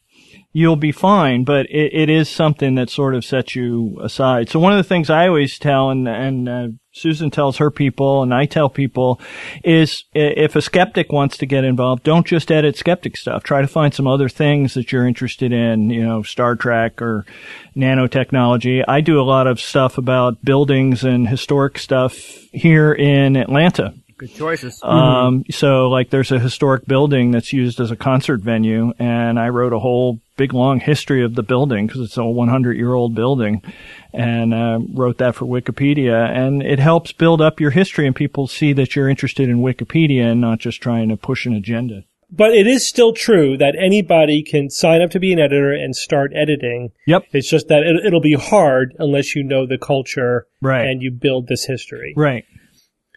You'll be fine, but it, it is something that sort of sets you aside. So one of the things I always tell, and, and uh, Susan tells her people and I tell people is if a skeptic wants to get involved, don't just edit skeptic stuff. Try to find some other things that you're interested in, you know, Star Trek or nanotechnology. I do a lot of stuff about buildings and historic stuff here in Atlanta. Good choices. Um, so like there's a historic building that's used as a concert venue and I wrote a whole big long history of the building because it's a 100 year old building and uh, wrote that for Wikipedia. And it helps build up your history and people see that you're interested in Wikipedia and not just trying to push an agenda. But it is still true that anybody can sign up to be an editor and start editing. Yep. It's just that it, it'll be hard unless you know the culture Right. and you build this history. Right.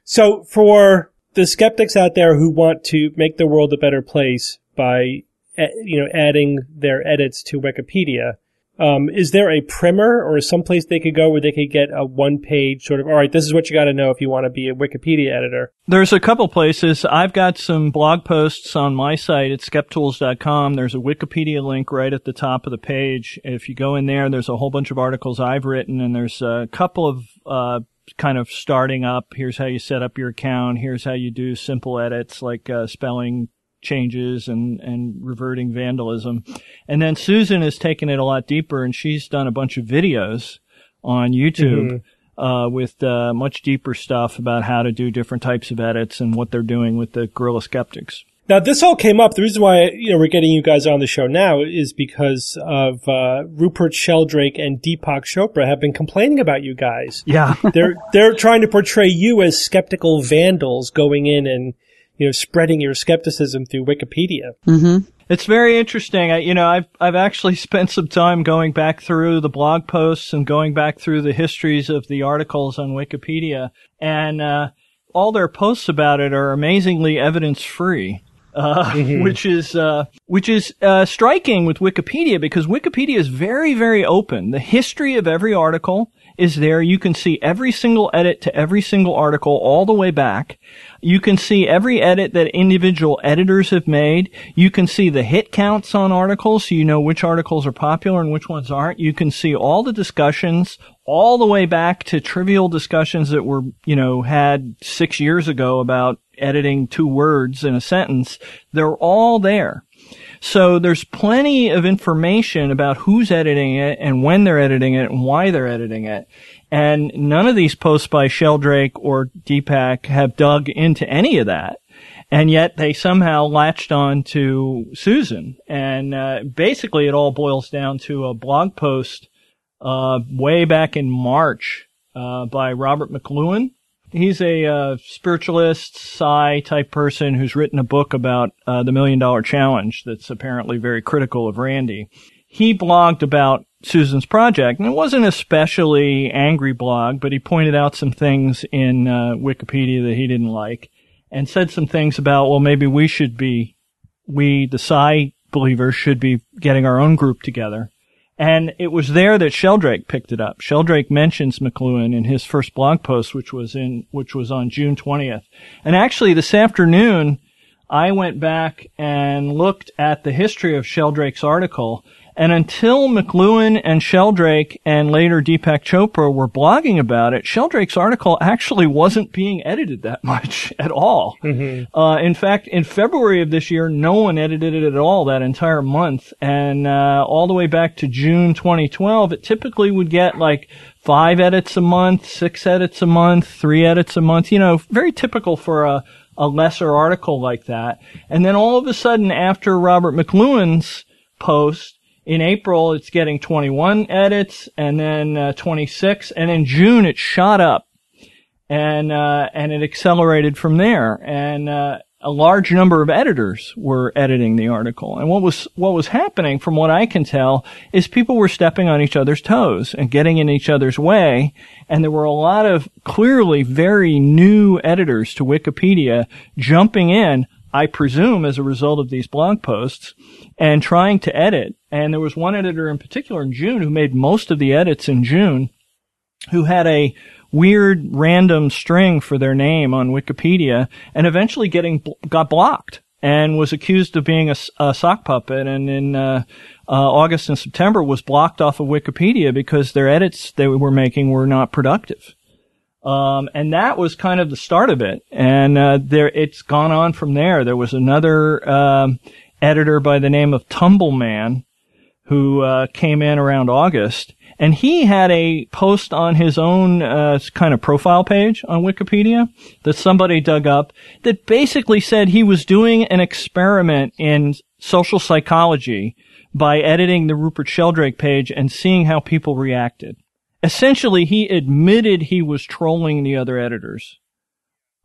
So for the skeptics out there who want to make the world a better place by, eh, you know, adding their edits to Wikipedia, um, is there a primer or someplace they could go where they could get a one page sort of, all right, this is what you got to know if you want to be a Wikipedia editor? There's a couple places. I've got some blog posts on my site at skeptools.com. There's a Wikipedia link right at the top of the page. If you go in there, there's a whole bunch of articles I've written and there's a couple of, uh, kind of starting up. Here's how you set up your account. Here's how you do simple edits like, uh, spelling changes and, and reverting vandalism. And then Susan has taken it a lot deeper and she's done a bunch of videos on YouTube. Uh, with uh, much deeper stuff about how to do different types of edits and what they're doing with the Guerrilla Skeptics. Now, this all came up. The reason why you know we're getting you guys on the show now is because of uh, Rupert Sheldrake and Deepak Chopra have been complaining about you guys. Yeah. *laughs* *laughs* they're they're trying to portray you as skeptical vandals going in and you know spreading your skepticism through Wikipedia. Mm-hmm. It's very interesting. I, you know, I've I've actually *laughs* spent some time going back through the blog posts and going back through the histories of the articles on Wikipedia, and uh, all their posts about it are amazingly evidence free. Uh, which is uh, which is uh, striking with Wikipedia because Wikipedia is very very open. The history of every article is there. You can see every single edit to every single article all the way back. You can see every edit that individual editors have made. You can see the hit counts on articles so you know which articles are popular and which ones aren't. You can see all the discussions all the way back to trivial discussions that were, you know, had six years ago about editing two words in a sentence. They're all there. So there's plenty of information about who's editing it and when they're editing it and why they're editing it. And none of these posts by Sheldrake or Deepak have dug into any of that. And yet they somehow latched on to Susan. And uh, basically it all boils down to a blog post uh, way back in March uh, by Robert McLuhan. He's a uh, spiritualist, psi type person who's written a book about uh, the Million Dollar Challenge that's apparently very critical of Randi. He blogged about Susan's project, and it wasn't especially angry blog, but he pointed out some things in uh, Wikipedia that he didn't like, and said some things about, well, maybe we should be, we, the psi believers, should be getting our own group together. And it was there that Sheldrake picked it up. Sheldrake mentions McLuhan in his first blog post, which was in, which was on June 20th. And actually this afternoon, I went back and looked at the history of Sheldrake's article And until McLuhan and Sheldrake and later Deepak Chopra were blogging about it, Sheldrake's article actually wasn't being edited that *laughs* much at all. Mm-hmm. Uh, in fact, in February of this year, no one edited it at all that entire month. And uh, all the way back to June 2012, it typically would get like five edits a month, six edits a month, three edits a month. You know, very typical for a a lesser article like that. And then all of a sudden, after Robert McLuhan's post in April, it's getting 21 edits, and then uh, 26, and in June it shot up, and uh, and it accelerated from there. And uh, a large number of editors were editing the article. And what was, what was happening from what I can tell is people were stepping on each other's toes and getting in each other's way. And there were a lot of clearly very new editors to Wikipedia jumping in, I presume as a result of these blog posts and trying to edit. And there was one editor in particular in June who made most of the edits in June who had a weird random string for their name on Wikipedia and eventually getting got blocked and was accused of being a, a sock puppet and in uh, uh, August and September was blocked off of Wikipedia because their edits they were making were not productive. Um, and that was kind of the start of it. And uh, there, it's gone on from there. There was another um, editor by the name of Tumbleman who uh, came in around August, and he had a post on his own uh, kind of profile page on Wikipedia that somebody dug up that basically said he was doing an experiment in social psychology by editing the Rupert Sheldrake page and seeing how people reacted. Essentially, he admitted he was trolling the other editors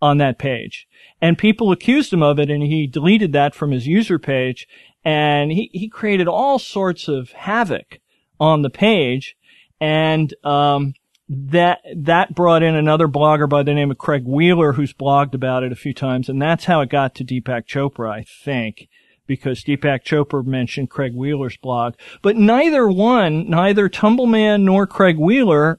on that page. And people accused him of it and he deleted that from his user page and he, he created all sorts of havoc on the page and um, that that brought in another blogger by the name of Craig Wheeler, who's blogged about it a few times, and that's how it got to Deepak Chopra, I think, because Deepak Chopra mentioned Craig Wheeler's blog. But neither one, neither Tumbleman nor Craig Wheeler,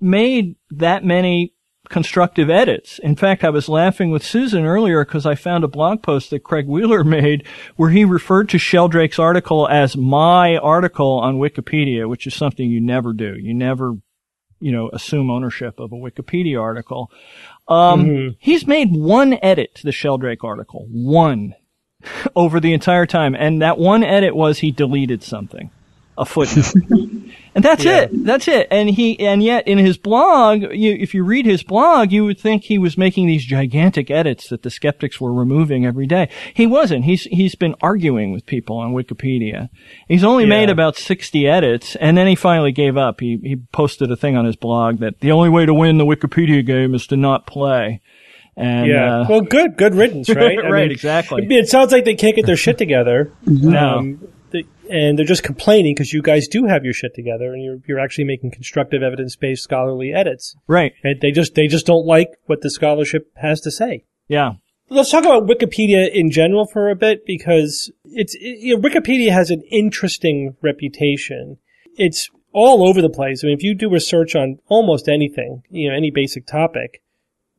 made that many constructive edits. In fact, I was laughing with Susan earlier because I found a blog post that Craig Wheeler *laughs* made where he referred to Sheldrake's article as my article on Wikipedia, which is something you never do. You never, you know, assume ownership of a Wikipedia article. Um, mm-hmm. he's made one edit to the Sheldrake article. One. *laughs* Over the entire time. And that one edit was he deleted something. A footnote. *laughs* And that's yeah. it. That's it. And he, and yet in his blog, you, if you read his blog, you would think he was making these gigantic edits that the skeptics were removing every day. He wasn't. He's, he's been arguing with people on Wikipedia. He's only yeah. made about 60 edits and then he finally gave up. He, he posted a thing on his blog that the only way to win the Wikipedia game is to not play. And, yeah. Uh, well, good, good riddance, right? *laughs* right, mean, exactly. It sounds like they can't get their shit together. *laughs* no. Um, and they're just complaining because you guys do have your shit together and you're you're actually making constructive evidence based scholarly edits. Right. And they just they just don't like what the scholarship has to say. Yeah. Let's talk about Wikipedia in general for a bit because it's it, you know, Wikipedia has an interesting reputation. It's all over the place. I mean, if you do a search on almost anything, you know, any basic topic,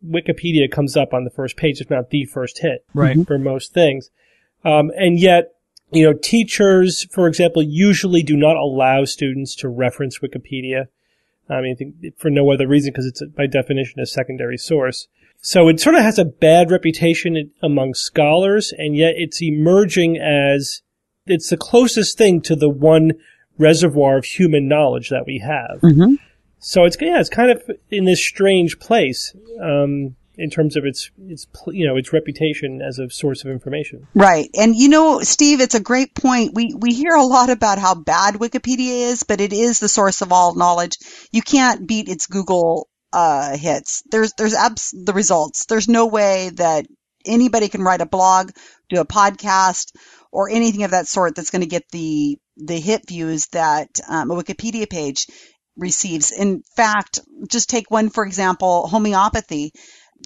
Wikipedia comes up on the first page, if not the first hit, right. for most things. Um, and yet you know, teachers, for example, usually do not allow students to reference Wikipedia. I mean, for no other reason because it's by definition a secondary source. So it sort of has a bad reputation among scholars, and yet it's emerging as it's the closest thing to the one reservoir of human knowledge that we have. Mm-hmm. So it's yeah, it's kind of in this strange place. Um, in terms of its its you know its reputation as a source of information. Right. And you know, Steve, it's a great point. We we hear a lot about how bad Wikipedia is, but it is the source of all knowledge. You can't beat its Google uh, hits. There's there's abs- the results. There's no way that anybody can write a blog, do a podcast, or anything of that sort that's going to get the the hit views that um, a Wikipedia page receives. In fact, just take one for example, homeopathy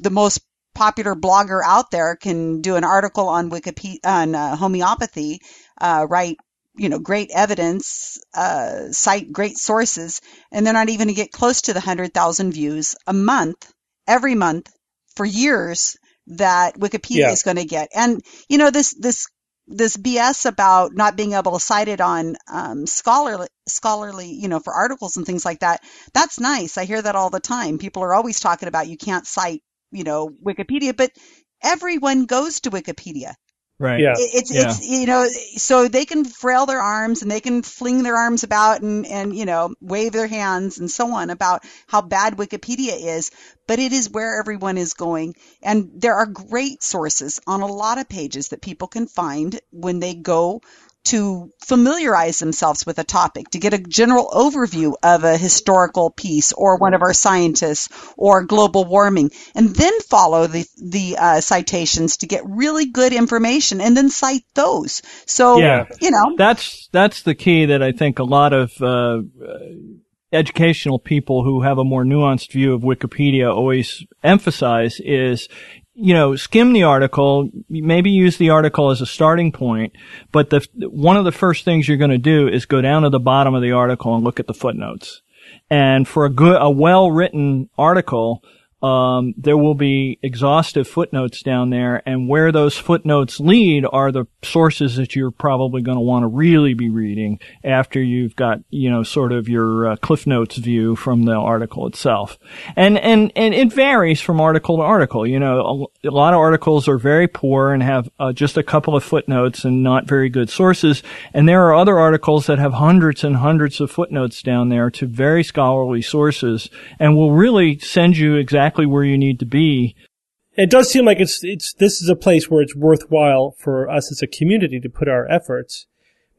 the most popular blogger out there can do an article on Wikipedia on uh, homeopathy, uh, write you know great evidence, uh, cite great sources, and they're not even to get close to the hundred thousand views a month every month for years that Wikipedia yeah. is going to get. And you know this this this BS about not being able to cite it on um, scholarly, scholarly, you know, for articles and things like that. That's nice. I hear that all the time. People are always talking about you can't cite, you know, Wikipedia, but everyone goes to Wikipedia. Right. Yeah. It's, Yeah. it's, you know, so they can frail their arms and they can fling their arms about and, and, you know, wave their hands and so on about how bad Wikipedia is, but it is where everyone is going. And there are great sources on a lot of pages that people can find when they go to familiarize themselves with a topic, to get a general overview of a historical piece or one of our scientists or global warming, and then follow the the uh, citations to get really good information, and then cite those. So Yeah. you know, That's that's the key that I think a lot of uh, uh, educational people who have a more nuanced view of Wikipedia always emphasize is you know, skim the article, maybe use the article as a starting point, but the one of the first things you're going to do is go down to the bottom of the article and look at the footnotes. And for a good, a well-written article, um, there will be exhaustive footnotes down there, and where those footnotes lead are the sources that you're probably going to want to really be reading after you've got, you know, sort of your uh, Cliff Notes view from the article itself. And and and it varies from article to article. You know, a, a lot of articles are very poor and have uh, just a couple of footnotes and not very good sources, and there are other articles that have hundreds and hundreds of footnotes down there to very scholarly sources, and will really send you exactly where you need to be. It does seem like it's it's this is a place where it's worthwhile for us as a community to put our efforts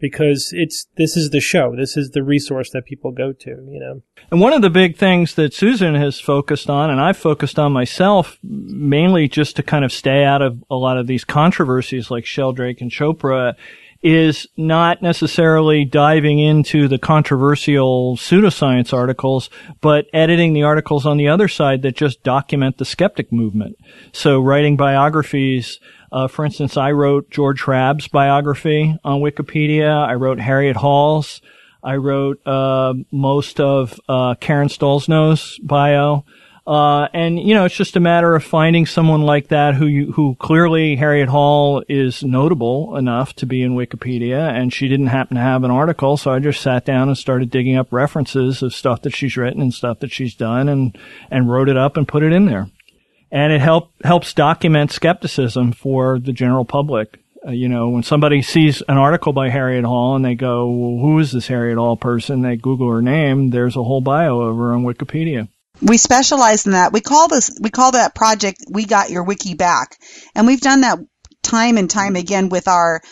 because it's this is the show. This is the resource that people go to, you know. And one of the big things that Susan has focused on, and I've focused on myself, mainly just to kind of stay out of a lot of these controversies like Sheldrake and Chopra, is not necessarily diving into the controversial pseudoscience articles, but editing the articles on the other side that just document the skeptic movement. So writing biographies, uh, for instance, I wrote George Hrab's biography on Wikipedia. I wrote Harriet Hall's. I wrote uh, most of uh, Karen Stollznow's bio. Uh, and you know, it's just a matter of finding someone like that who you, who clearly Harriet Hall is notable enough to be in Wikipedia, and she didn't happen to have an article, so I just sat down and started digging up references of stuff that she's written and stuff that she's done, and and wrote it up and put it in there. And it help helps document skepticism for the general public. Uh, you know, when somebody sees an article by Harriet Hall and they go, well, "Who is this Harriet Hall person?" They Google her name. There's a whole bio of her on Wikipedia. We specialize in that. We call this, we call that project, we got your wiki back. And we've done that time and time again with our,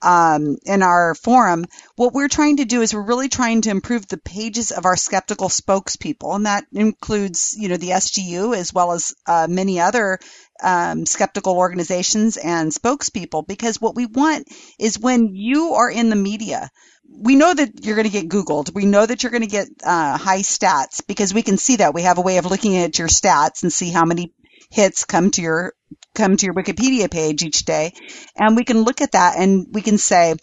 um, in our forum. What we're trying to do is we're really trying to improve the pages of our skeptical spokespeople. And that includes, you know, the SGU as well as, uh, many other, um, skeptical organizations and spokespeople because what we want is when you are in the media, we know that you're going to get Googled. We know that you're going to get uh, high stats because we can see that. We have a way of looking at your stats and see how many hits come to your come to your Wikipedia page each day, and we can look at that and we can say,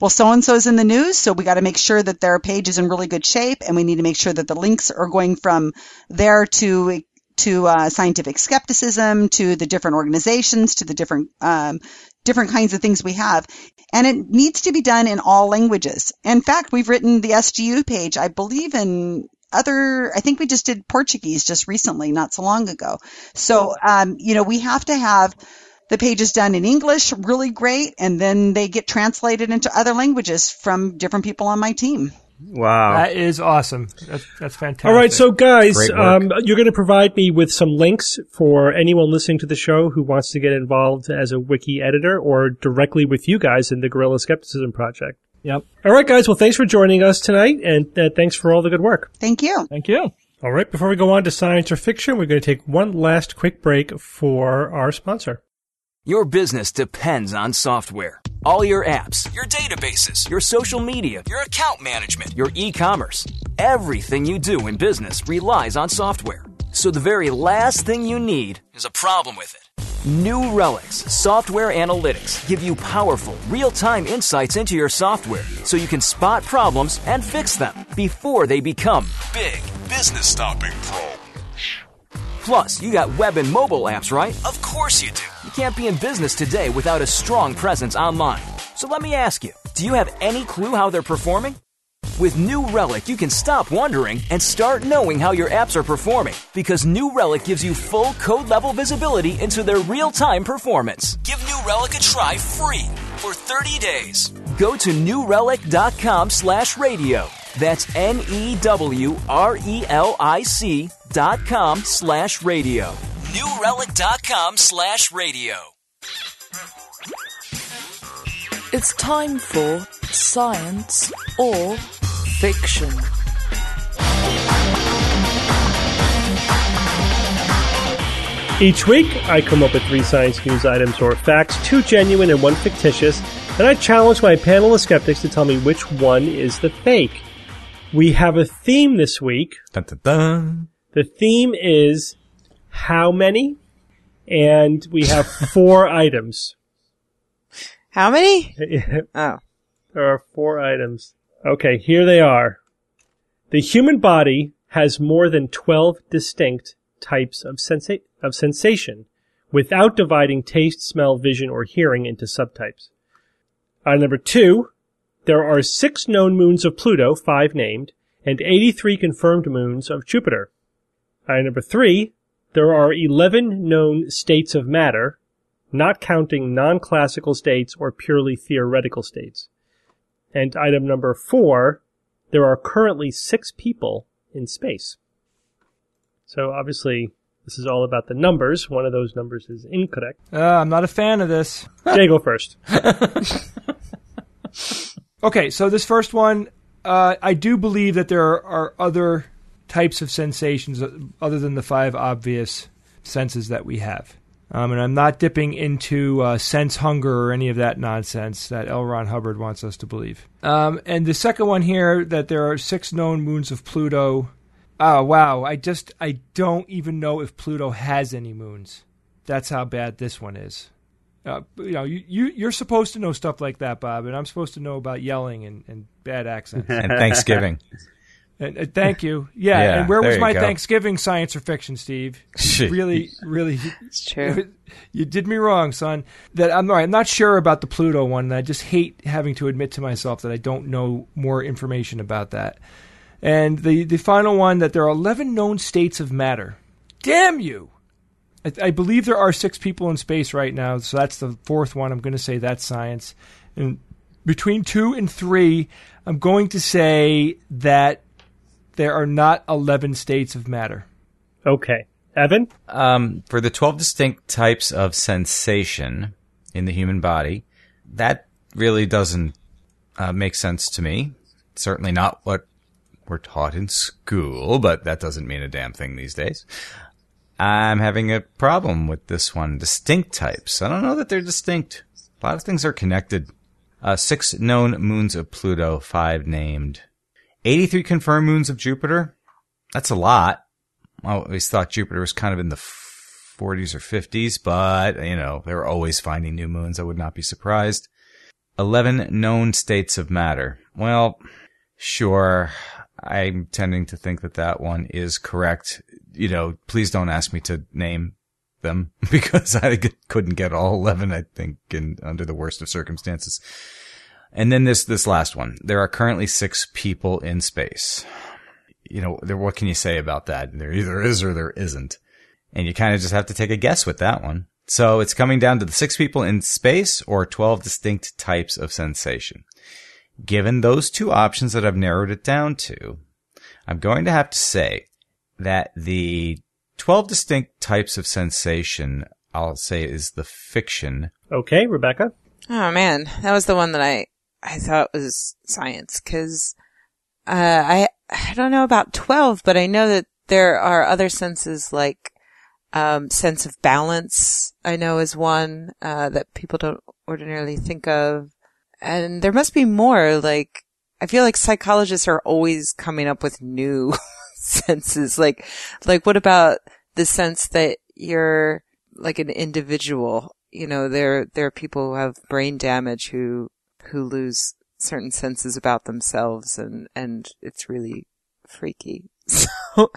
well, so and so's in the news, so we got to make sure that their page is in really good shape, and we need to make sure that the links are going from there to to uh, scientific skepticism, to the different organizations, to the different um, different kinds of things we have. And it needs to be done in all languages. In fact, we've written the SGU page, I believe in other, I think we just did Portuguese just recently, not so long ago. So, um, you know, we have to have the pages done in English, really great, and then they get translated into other languages from different people on my team. Wow. That is awesome. That's, that's fantastic. All right, so guys, um, you're going to provide me with some links for anyone listening to the show who wants to get involved as a wiki editor or directly with you guys in the Guerrilla Skepticism Project. Yep. All right, guys. Well, thanks for joining us tonight, and uh, thanks for all the good work. Thank you. Thank you. All right, before we go on to science or fiction, we're going to take one last quick break for our sponsor. Your business depends on software. All your apps, your databases, your social media, your account management, your e commerce. Everything you do in business relies on software. So the very last thing you need is a problem with it. New Relic's Software Analytics give you powerful, real time insights into your software so you can spot problems and fix them before they become big business stopping problems. Plus, you got web and mobile apps, right? Of course you do. You can't be in business today without a strong presence online. So let me ask you, do you have any clue how they're performing? With New Relic, you can stop wondering and start knowing how your apps are performing because New Relic gives you full code level visibility into their real time performance. Give New Relic a try free for 30 days. Go to newrelic.com slash radio. That's N E W R E L I C dot com slash radio. Newrelic.com slash radio. It's time for science or fiction. Each week, I come up with three science news items or facts, two genuine and one fictitious, and I challenge my panel of skeptics to tell me which one is the fake. We have a theme this week. Dun, dun, dun. The theme is how many? And we have *laughs* four items. How many? *laughs* Oh. There are four items. Okay, here they are. The human body has more than 12 distinct types of, sensa- of sensation without dividing taste, smell, vision, or hearing into subtypes. Item number two, there are six known moons of Pluto, five named, and 83 confirmed moons of Jupiter. Item number three, there are 11 known states of matter, not counting non-classical states or purely theoretical states. And item number four, there are currently six people in space. So obviously, this is all about the numbers. One of those numbers is incorrect. Uh, I'm not a fan of this. Jay, go first. *laughs* Okay, so this first one, uh, I do believe that there are, other types of sensations other than the five obvious senses that we have. Um, and I'm not dipping into uh, sense hunger or any of that nonsense that L. Ron Hubbard wants us to believe. Um, and the second one here, that there are six known moons of Pluto. Oh, wow. I just, I don't even know if Pluto has any moons. That's how bad this one is. Uh, you know, you, you, you're supposed to know stuff like that, Bob, and I'm supposed to know about yelling and, and bad accents. *laughs* And Thanksgiving. And, uh, thank you. Yeah, Yeah, and where was my go. Thanksgiving science or fiction, Steve? Really, really, It's true. *laughs* you did me wrong, son. That I'm all right, I'm not sure about the Pluto one. and I just hate having to admit to myself that I don't know more information about that. And the the final one that there are 11 known states of matter. Damn you! I, I believe there are six people in space right now, so that's the fourth one. I'm going to say that's science. And between two and three, I'm going to say that there are not 11 states of matter. Okay. Evan? Um, for the 12 distinct types of sensation in the human body, that really doesn't uh, make sense to me. Certainly not what we're taught in school, but that doesn't mean a damn thing these days. I'm having a problem with this one. Distinct types. I don't know that they're distinct. A lot of things are connected. Uh, six known moons of Pluto, five named. 83 confirmed moons of Jupiter. That's a lot. I always thought Jupiter was kind of in the 40s or 50s, but, you know, they were always finding new moons. I would not be surprised. 11 known states of matter. Well, sure. I'm tending to think that that one is correct. You know, please don't ask me to name them *laughs* because I couldn't get all 11, I think, in, under the worst of circumstances. And then this, this last one. There are currently six people in space you know, there, what can you say about that? There either is or there isn't. And you kind of just have to take a guess with that one. So it's coming down to the six people in space or 12 distinct types of sensation. Given those two options that I've narrowed it down to, I'm going to have to say that the 12 distinct types of sensation, I'll say is the fiction. Okay, Rebecca? Oh man, that was the one that I I thought was science because uh, I I don't know about twelve, but I know that there are other senses like um, sense of balance. I know is one uh, that people don't ordinarily think of, and there must be more. Like I feel like psychologists are always coming up with new *laughs* senses. Like like what about the sense that you're like an individual? You know, there there are people who have brain damage who who lose certain senses about themselves and and it's really freaky. *laughs* So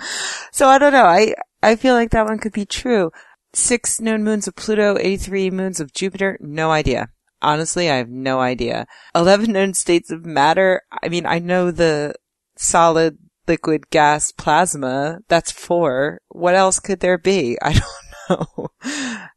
so I don't know. I I feel like that one could be true. Six known moons of Pluto, 83 moons of Jupiter, no idea. Honestly, I have no idea. 11 known states of matter. I mean, I know the solid, liquid, gas, plasma. That's four. What else could there be? *laughs* I don't know.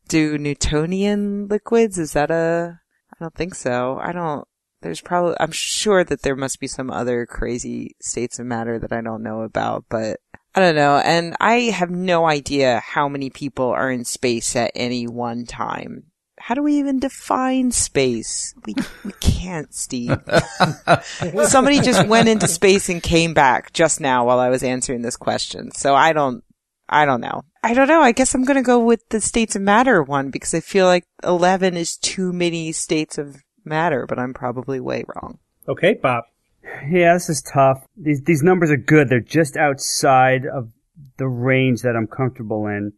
Do Newtonian liquids? Is that a, I don't think so. I don't, there's probably, I'm sure that there must be some other crazy states of matter that I don't know about, but I don't know. And I have no idea how many people are in space at any one time. How do we even define space? We, we can't, Steve. *laughs* Somebody just went into space and came back just now while I was answering this question. So I don't, I don't know. I don't know. I guess I'm going to go with the states of matter one because I feel like 11 is too many states of matter, but I'm probably way wrong. Okay, Bob. Yeah, this is tough. These these numbers are good. They're just outside of the range that I'm comfortable in.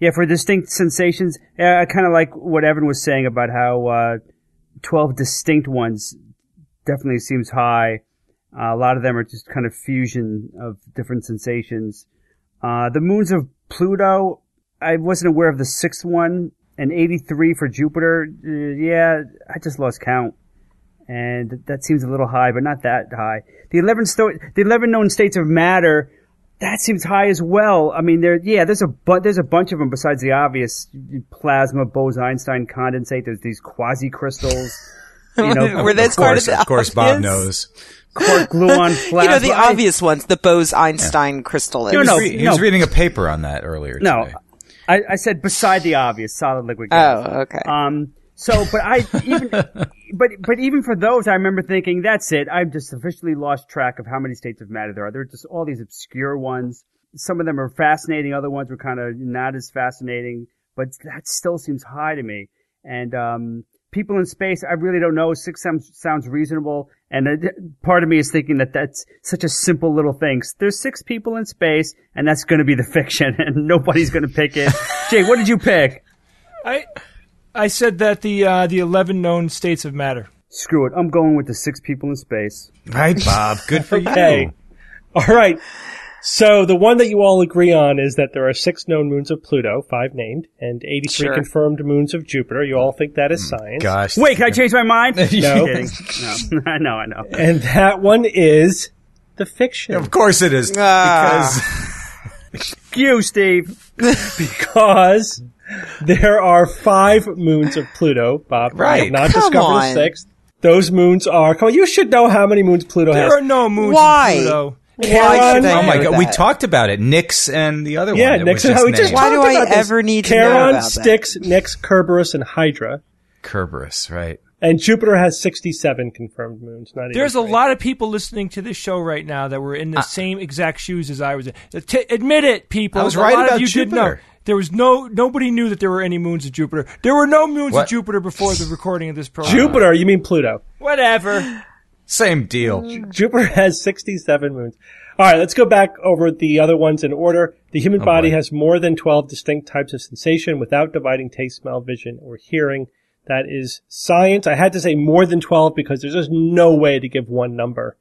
Yeah, for distinct sensations, I kind of like what Evan was saying about how uh, 12 distinct ones definitely seems high. Uh, a lot of them are just kind of fusion of different sensations. Uh, the moons of Pluto, I wasn't aware of the sixth one, and 83 for Jupiter. Uh, yeah, I just lost count and that seems a little high, but not that high. The 11 sto- the 11 known states of matter, that seems high as well. I mean, there, yeah, there's a bu- there's a bunch of them besides the obvious plasma, Bose-Einstein condensate. There's these quasi crystals. You know, *laughs* Were they of part course, of the of course, Bob obvious? knows. quark gluon *laughs* plasma. You know, the I- obvious ones, the Bose-Einstein crystal. No, He was, no, re- he no. was reading a paper on that earlier No, today. I, I said beside the obvious, solid liquid gas. Oh, okay. Um, so, but I *laughs* even, but but even for those, I remember thinking, that's it. I've just officially lost track of how many states of matter there are. There are just all these obscure ones. Some of them are fascinating. Other ones were kind of not as fascinating. But that still seems high to me. And um, people in space, I really don't know. Six sounds sounds reasonable. And uh, part of me is thinking that that's such a simple little thing. There's six people in space, and that's going to be the fiction, *laughs* and nobody's going to pick it. Jay, what did you pick? I I said that the uh, the eleven known states of matter. Screw it. I'm going with the six people in space. Right, Bob. Good for Okay. *laughs* you. All right. So the one that you all agree on is that there are six known moons of Pluto, five named, and 83 Sure. confirmed moons of Jupiter. You all think that is science. Gosh. Wait, can I change my mind? *laughs* No. *laughs* No, I know, I know. And that one is the fiction. Of course it is. Ah. Because You, Steve. because there are five moons of Pluto, Bob. We Right. have not Come discovered on. a sixth. Those moons are, come on, you should know how many moons Pluto has. There are no moons Why? in Pluto. Why Charon- should I oh my know god, we that? talked about it. Nix and the other Yeah, one. that Nix was and just we just named. Why do talked I about this. ever need to know Charon, about that? Styx, Nix, Kerberos, and Hydra. Kerberos, right? And Jupiter has 67 confirmed moons. Not even There's a three. lot of people listening to this show right now that were Uh, in the same exact shoes as I was in. T- admit it, people. I was A right lot about of you did know. Jupiter. There was no nobody knew that there were any moons of Jupiter. There were no moons What? of Jupiter before the recording of this program. Jupiter, you mean Pluto. Whatever. Same deal. Jupiter has 67 moons. All right, let's go back over the other ones in order. The human body boy. has more than 12 distinct types of sensation without dividing taste, smell, vision, or hearing. That is science. I had to say more than 12 because there's just no way to give one number.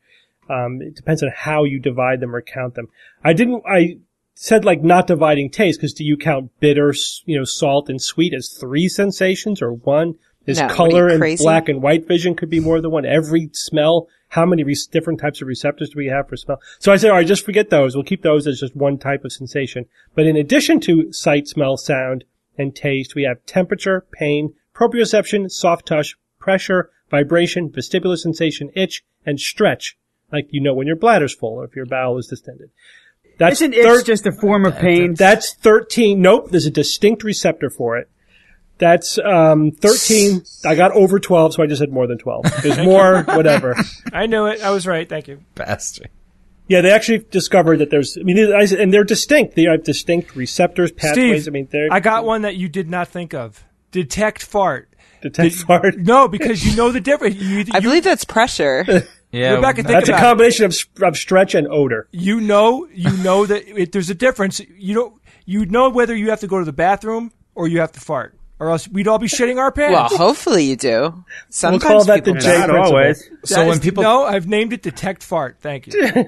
Um, it depends on how you divide them or count them. I didn't, I said like not dividing taste because do you count bitter, you know, salt and sweet as three sensations or one? Is No, color and crazy? black and white vision could be more than one. Every smell, how many re- different types of receptors do we have for smell? So I said, all right, just forget those. We'll keep those as just one type of sensation. But in addition to sight, smell, sound, and taste, we have temperature, pain, proprioception, soft touch, pressure, vibration, vestibular sensation, itch, and stretch. Like you know when your bladder's full or if your bowel is distended. That's Isn't it thir- just a form of pain? that's 13. Nope, there's a distinct receptor for it. That's um 13. I got over 12, so I just said more than 12. There's more, whatever. *laughs* I knew it. I was right. Thank you. Bastard. Yeah, they actually discovered that there's. I mean, and they're distinct. They have distinct receptors, pathways. Steve, I mean, they're I got one that you did not think of. Detect fart. detect Did- fart. No, because you know the difference. You, I you, believe that's pressure. *laughs* Yeah. Rebecca, think That's a about it. combination of, of stretch and odor. you know, you know that it, there's a difference. You don't, you know whether you have to go to the bathroom or you have to fart, or else we'd all be shitting our pants. well, hopefully you do. We'll call that the people J don't. Not principle. always. so That when is- people no, I've named it detect fart. Thank you. *laughs*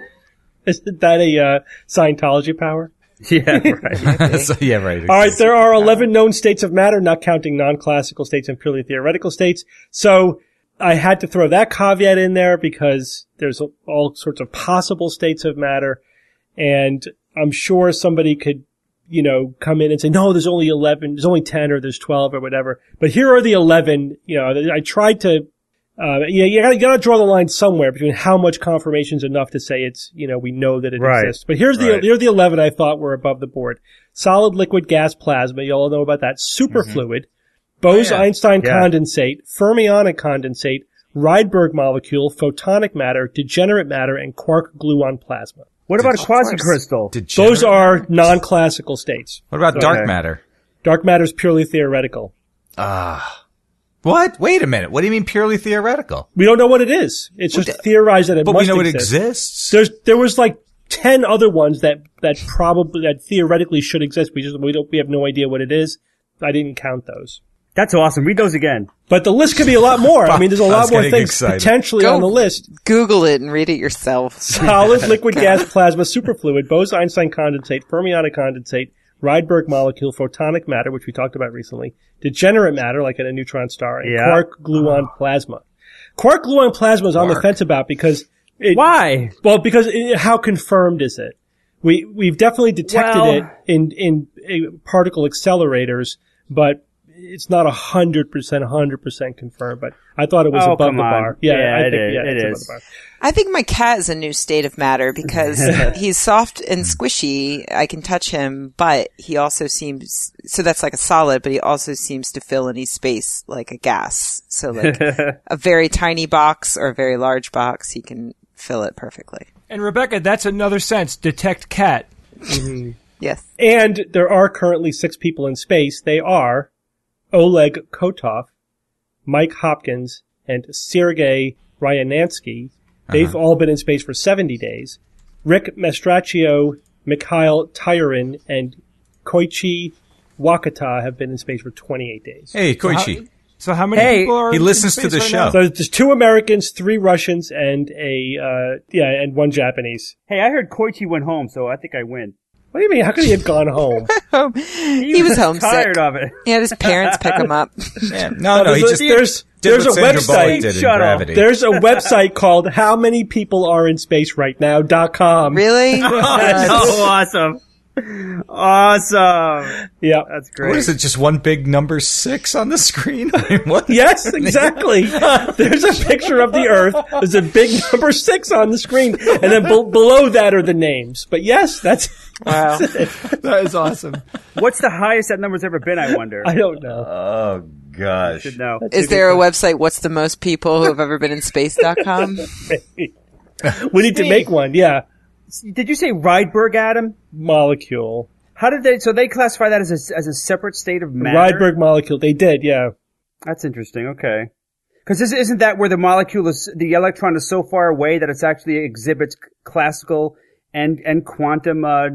Is that a uh, Scientology power? *laughs* Yeah, right. *laughs* so, yeah, right. All right, there are 11 known states of matter, not counting non-classical states and purely theoretical states. So I had to throw that caveat in there because there's all sorts of possible states of matter. And I'm sure somebody could, you know, come in and say, no, there's only 11, there's only 10 or there's 12 or whatever. But here are the 11, you know, I tried to uh, yeah, you gotta, you gotta draw the line somewhere between how much confirmation is enough to say it's, you know, we know that it Right. exists. But here's the, Right. here are the 11 I thought were above the board. Solid, liquid, gas, plasma. You all know about that. Superfluid. Mm-hmm. Oh, Yeah. condensate, fermionic condensate, Rydberg molecule, photonic matter, degenerate matter, and quark-gluon plasma. What about a Of course. quasicrystal? Degenerate- Those are non-classical states. What about dark Okay. matter? Dark matter is purely theoretical. Ah. What? Wait a minute. What do you mean purely theoretical? We don't know what it is. It's just theorized that it But must we know it exists. There's there was like ten other ones that that probably that theoretically should exist. We just we don't we have no idea what it is. I didn't count those. That's awesome. Read those again. But the list could be a lot more. I mean, there's a *laughs* lot more things excited. potentially Go. on the list. Google it and read it yourself. *laughs* Solid, liquid, *laughs* gas, plasma, superfluid, Bose-Einstein condensate, fermionic condensate, Rydberg molecule, photonic matter, which we talked about recently, degenerate matter, like in a neutron star, and Yeah. quark gluon plasma. Quark gluon plasma is on the Quark. fence about because it, Why? Well, because it, how confirmed is it? We we've definitely detected Well- it in in uh, particle accelerators, but it's not a hundred percent, hundred percent confirmed. But I thought it was Oh, above the bar. Yeah, Yeah, I it think, is. Yeah, It it's above the bar. I think my cat is a new state of matter because *laughs* he's soft and squishy. I can touch him, but he also seems, so that's like a solid, but he also seems to fill any space like a gas. So like *laughs* a very tiny box or a very large box, he can fill it perfectly. And Rebecca, that's another sense. Detect cat. *laughs* Yes. And there are currently six people in space. They are Oleg Kotov, Mike Hopkins, and Sergei Ryazansky. They've all been in space for 70 days. Rick Mastracchio, Mikhail Tyurin, and Koichi Wakata have been in space for 28 days. Hey, Koichi. So how many Hey, people are he in listens to the right show. now? So there's two Americans, three Russians, and a uh, yeah, and one Japanese. Hey, I heard Koichi went home, so I think I win. What do you mean? How could he have gone home? *laughs* He was homesick. Tired of it. He had his parents pick him up. *laughs* Yeah. No, no, he there's, just a, there's did there's a what Sandra website. did in Shut up. There's a *laughs* website called How Many People Are in Space Right Now dot com. Really? Oh, that's so awesome. Awesome. Yeah. That's great. what is it? Just one big number six on the screen? *laughs* I mean, what? Yes, exactly. *laughs* There's a picture of the Earth. There's a big number six on the screen, and then be- below that are the names. But yes, that's. *laughs* Wow. that is awesome. What's the highest that number's ever been? I wonder. I don't know. Oh gosh. should know. Is there a website, what's the most people who have ever been in space.com? We need to make one. Yeah, Did you say Rydberg atom? molecule. How did they? So they classify that as a, as a separate state of matter. Rydberg molecule. They did. Yeah. That's interesting. Okay. Because isn't that where the molecule is? The electron is so far away that it actually exhibits classical and and quantum uh,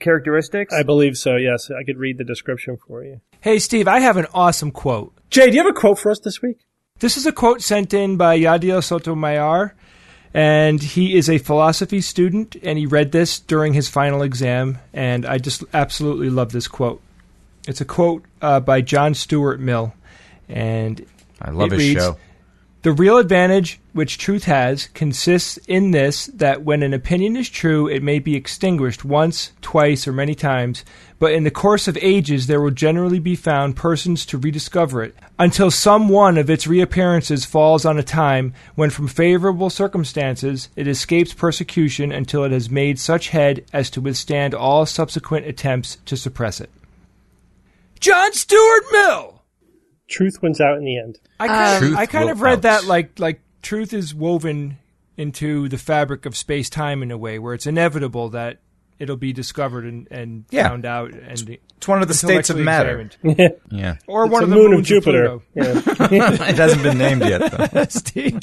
characteristics. I believe so. Yes, I could read the description for you. Hey, Steve, I have an awesome quote. Jay, do you have a quote for us this week? This is a quote sent in by Yadiel Sotomayor, and he is a philosophy student, and he read this during his final exam, and I just absolutely love this quote. It's a quote uh, by John Stuart Mill, and I love it his reads, show. The real advantage which truth has consists in this that when an opinion is true, it may be extinguished once, twice, or many times, but in the course of ages there will generally be found persons to rediscover it, until some one of its reappearances falls on a time when from favorable circumstances it escapes persecution until it has made such head as to withstand all subsequent attempts to suppress it. John Stuart Mill! Truth wins out in the end. I kind, Truth of, I kind of read out. that like like truth is woven into the fabric of space time in a way where it's inevitable that it'll be discovered and, and Yeah. found out and It's one of the states of matter. intellectually examined. *laughs* Yeah. or It's one of the moon of Jupiter. Pluto. Yeah. *laughs* *laughs* it hasn't been named yet, though. Steve.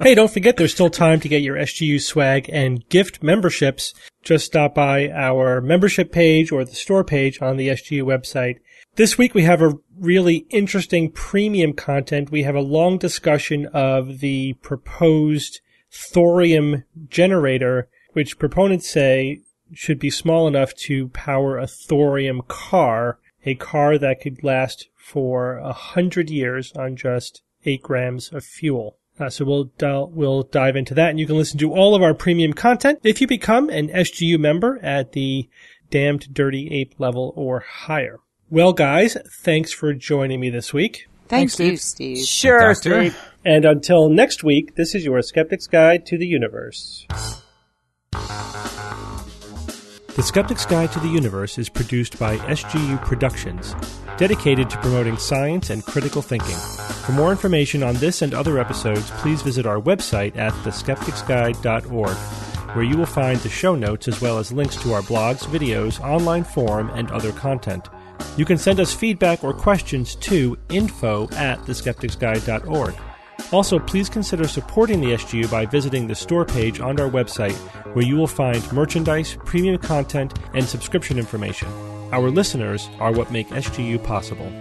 Hey, don't forget there's still time to get your SGU swag and gift memberships. Just stop by our membership page or the store page on the SGU website. This week we have a really interesting premium content. We have a long discussion of the proposed thorium generator, which proponents say should be small enough to power a thorium car, a car that could last for a hundred years on just eight grams of fuel. Uh, so we'll we'll dive into that, and you can listen to all of our premium content if you become an SGU member at the Damned Dirty Ape level or higher. Well, guys, thanks for joining me this week. Thank Thanks, you, Steve. Steve. Sure, Steve. And until next week, this is your Skeptic's Guide to the Universe. The Skeptic's Guide to the Universe is produced by SGU Productions, dedicated to promoting science and critical thinking. For more information on this and other episodes, please visit our website at theskepticsguide.org, where you will find the show notes as well as links to our blogs, videos, online forum, and other content. You can send us feedback or questions to info at theskepticsguide.org. Also, please consider supporting the SGU by visiting the store page on our website, where you will find merchandise, premium content, and subscription information. Our listeners are what make SGU possible.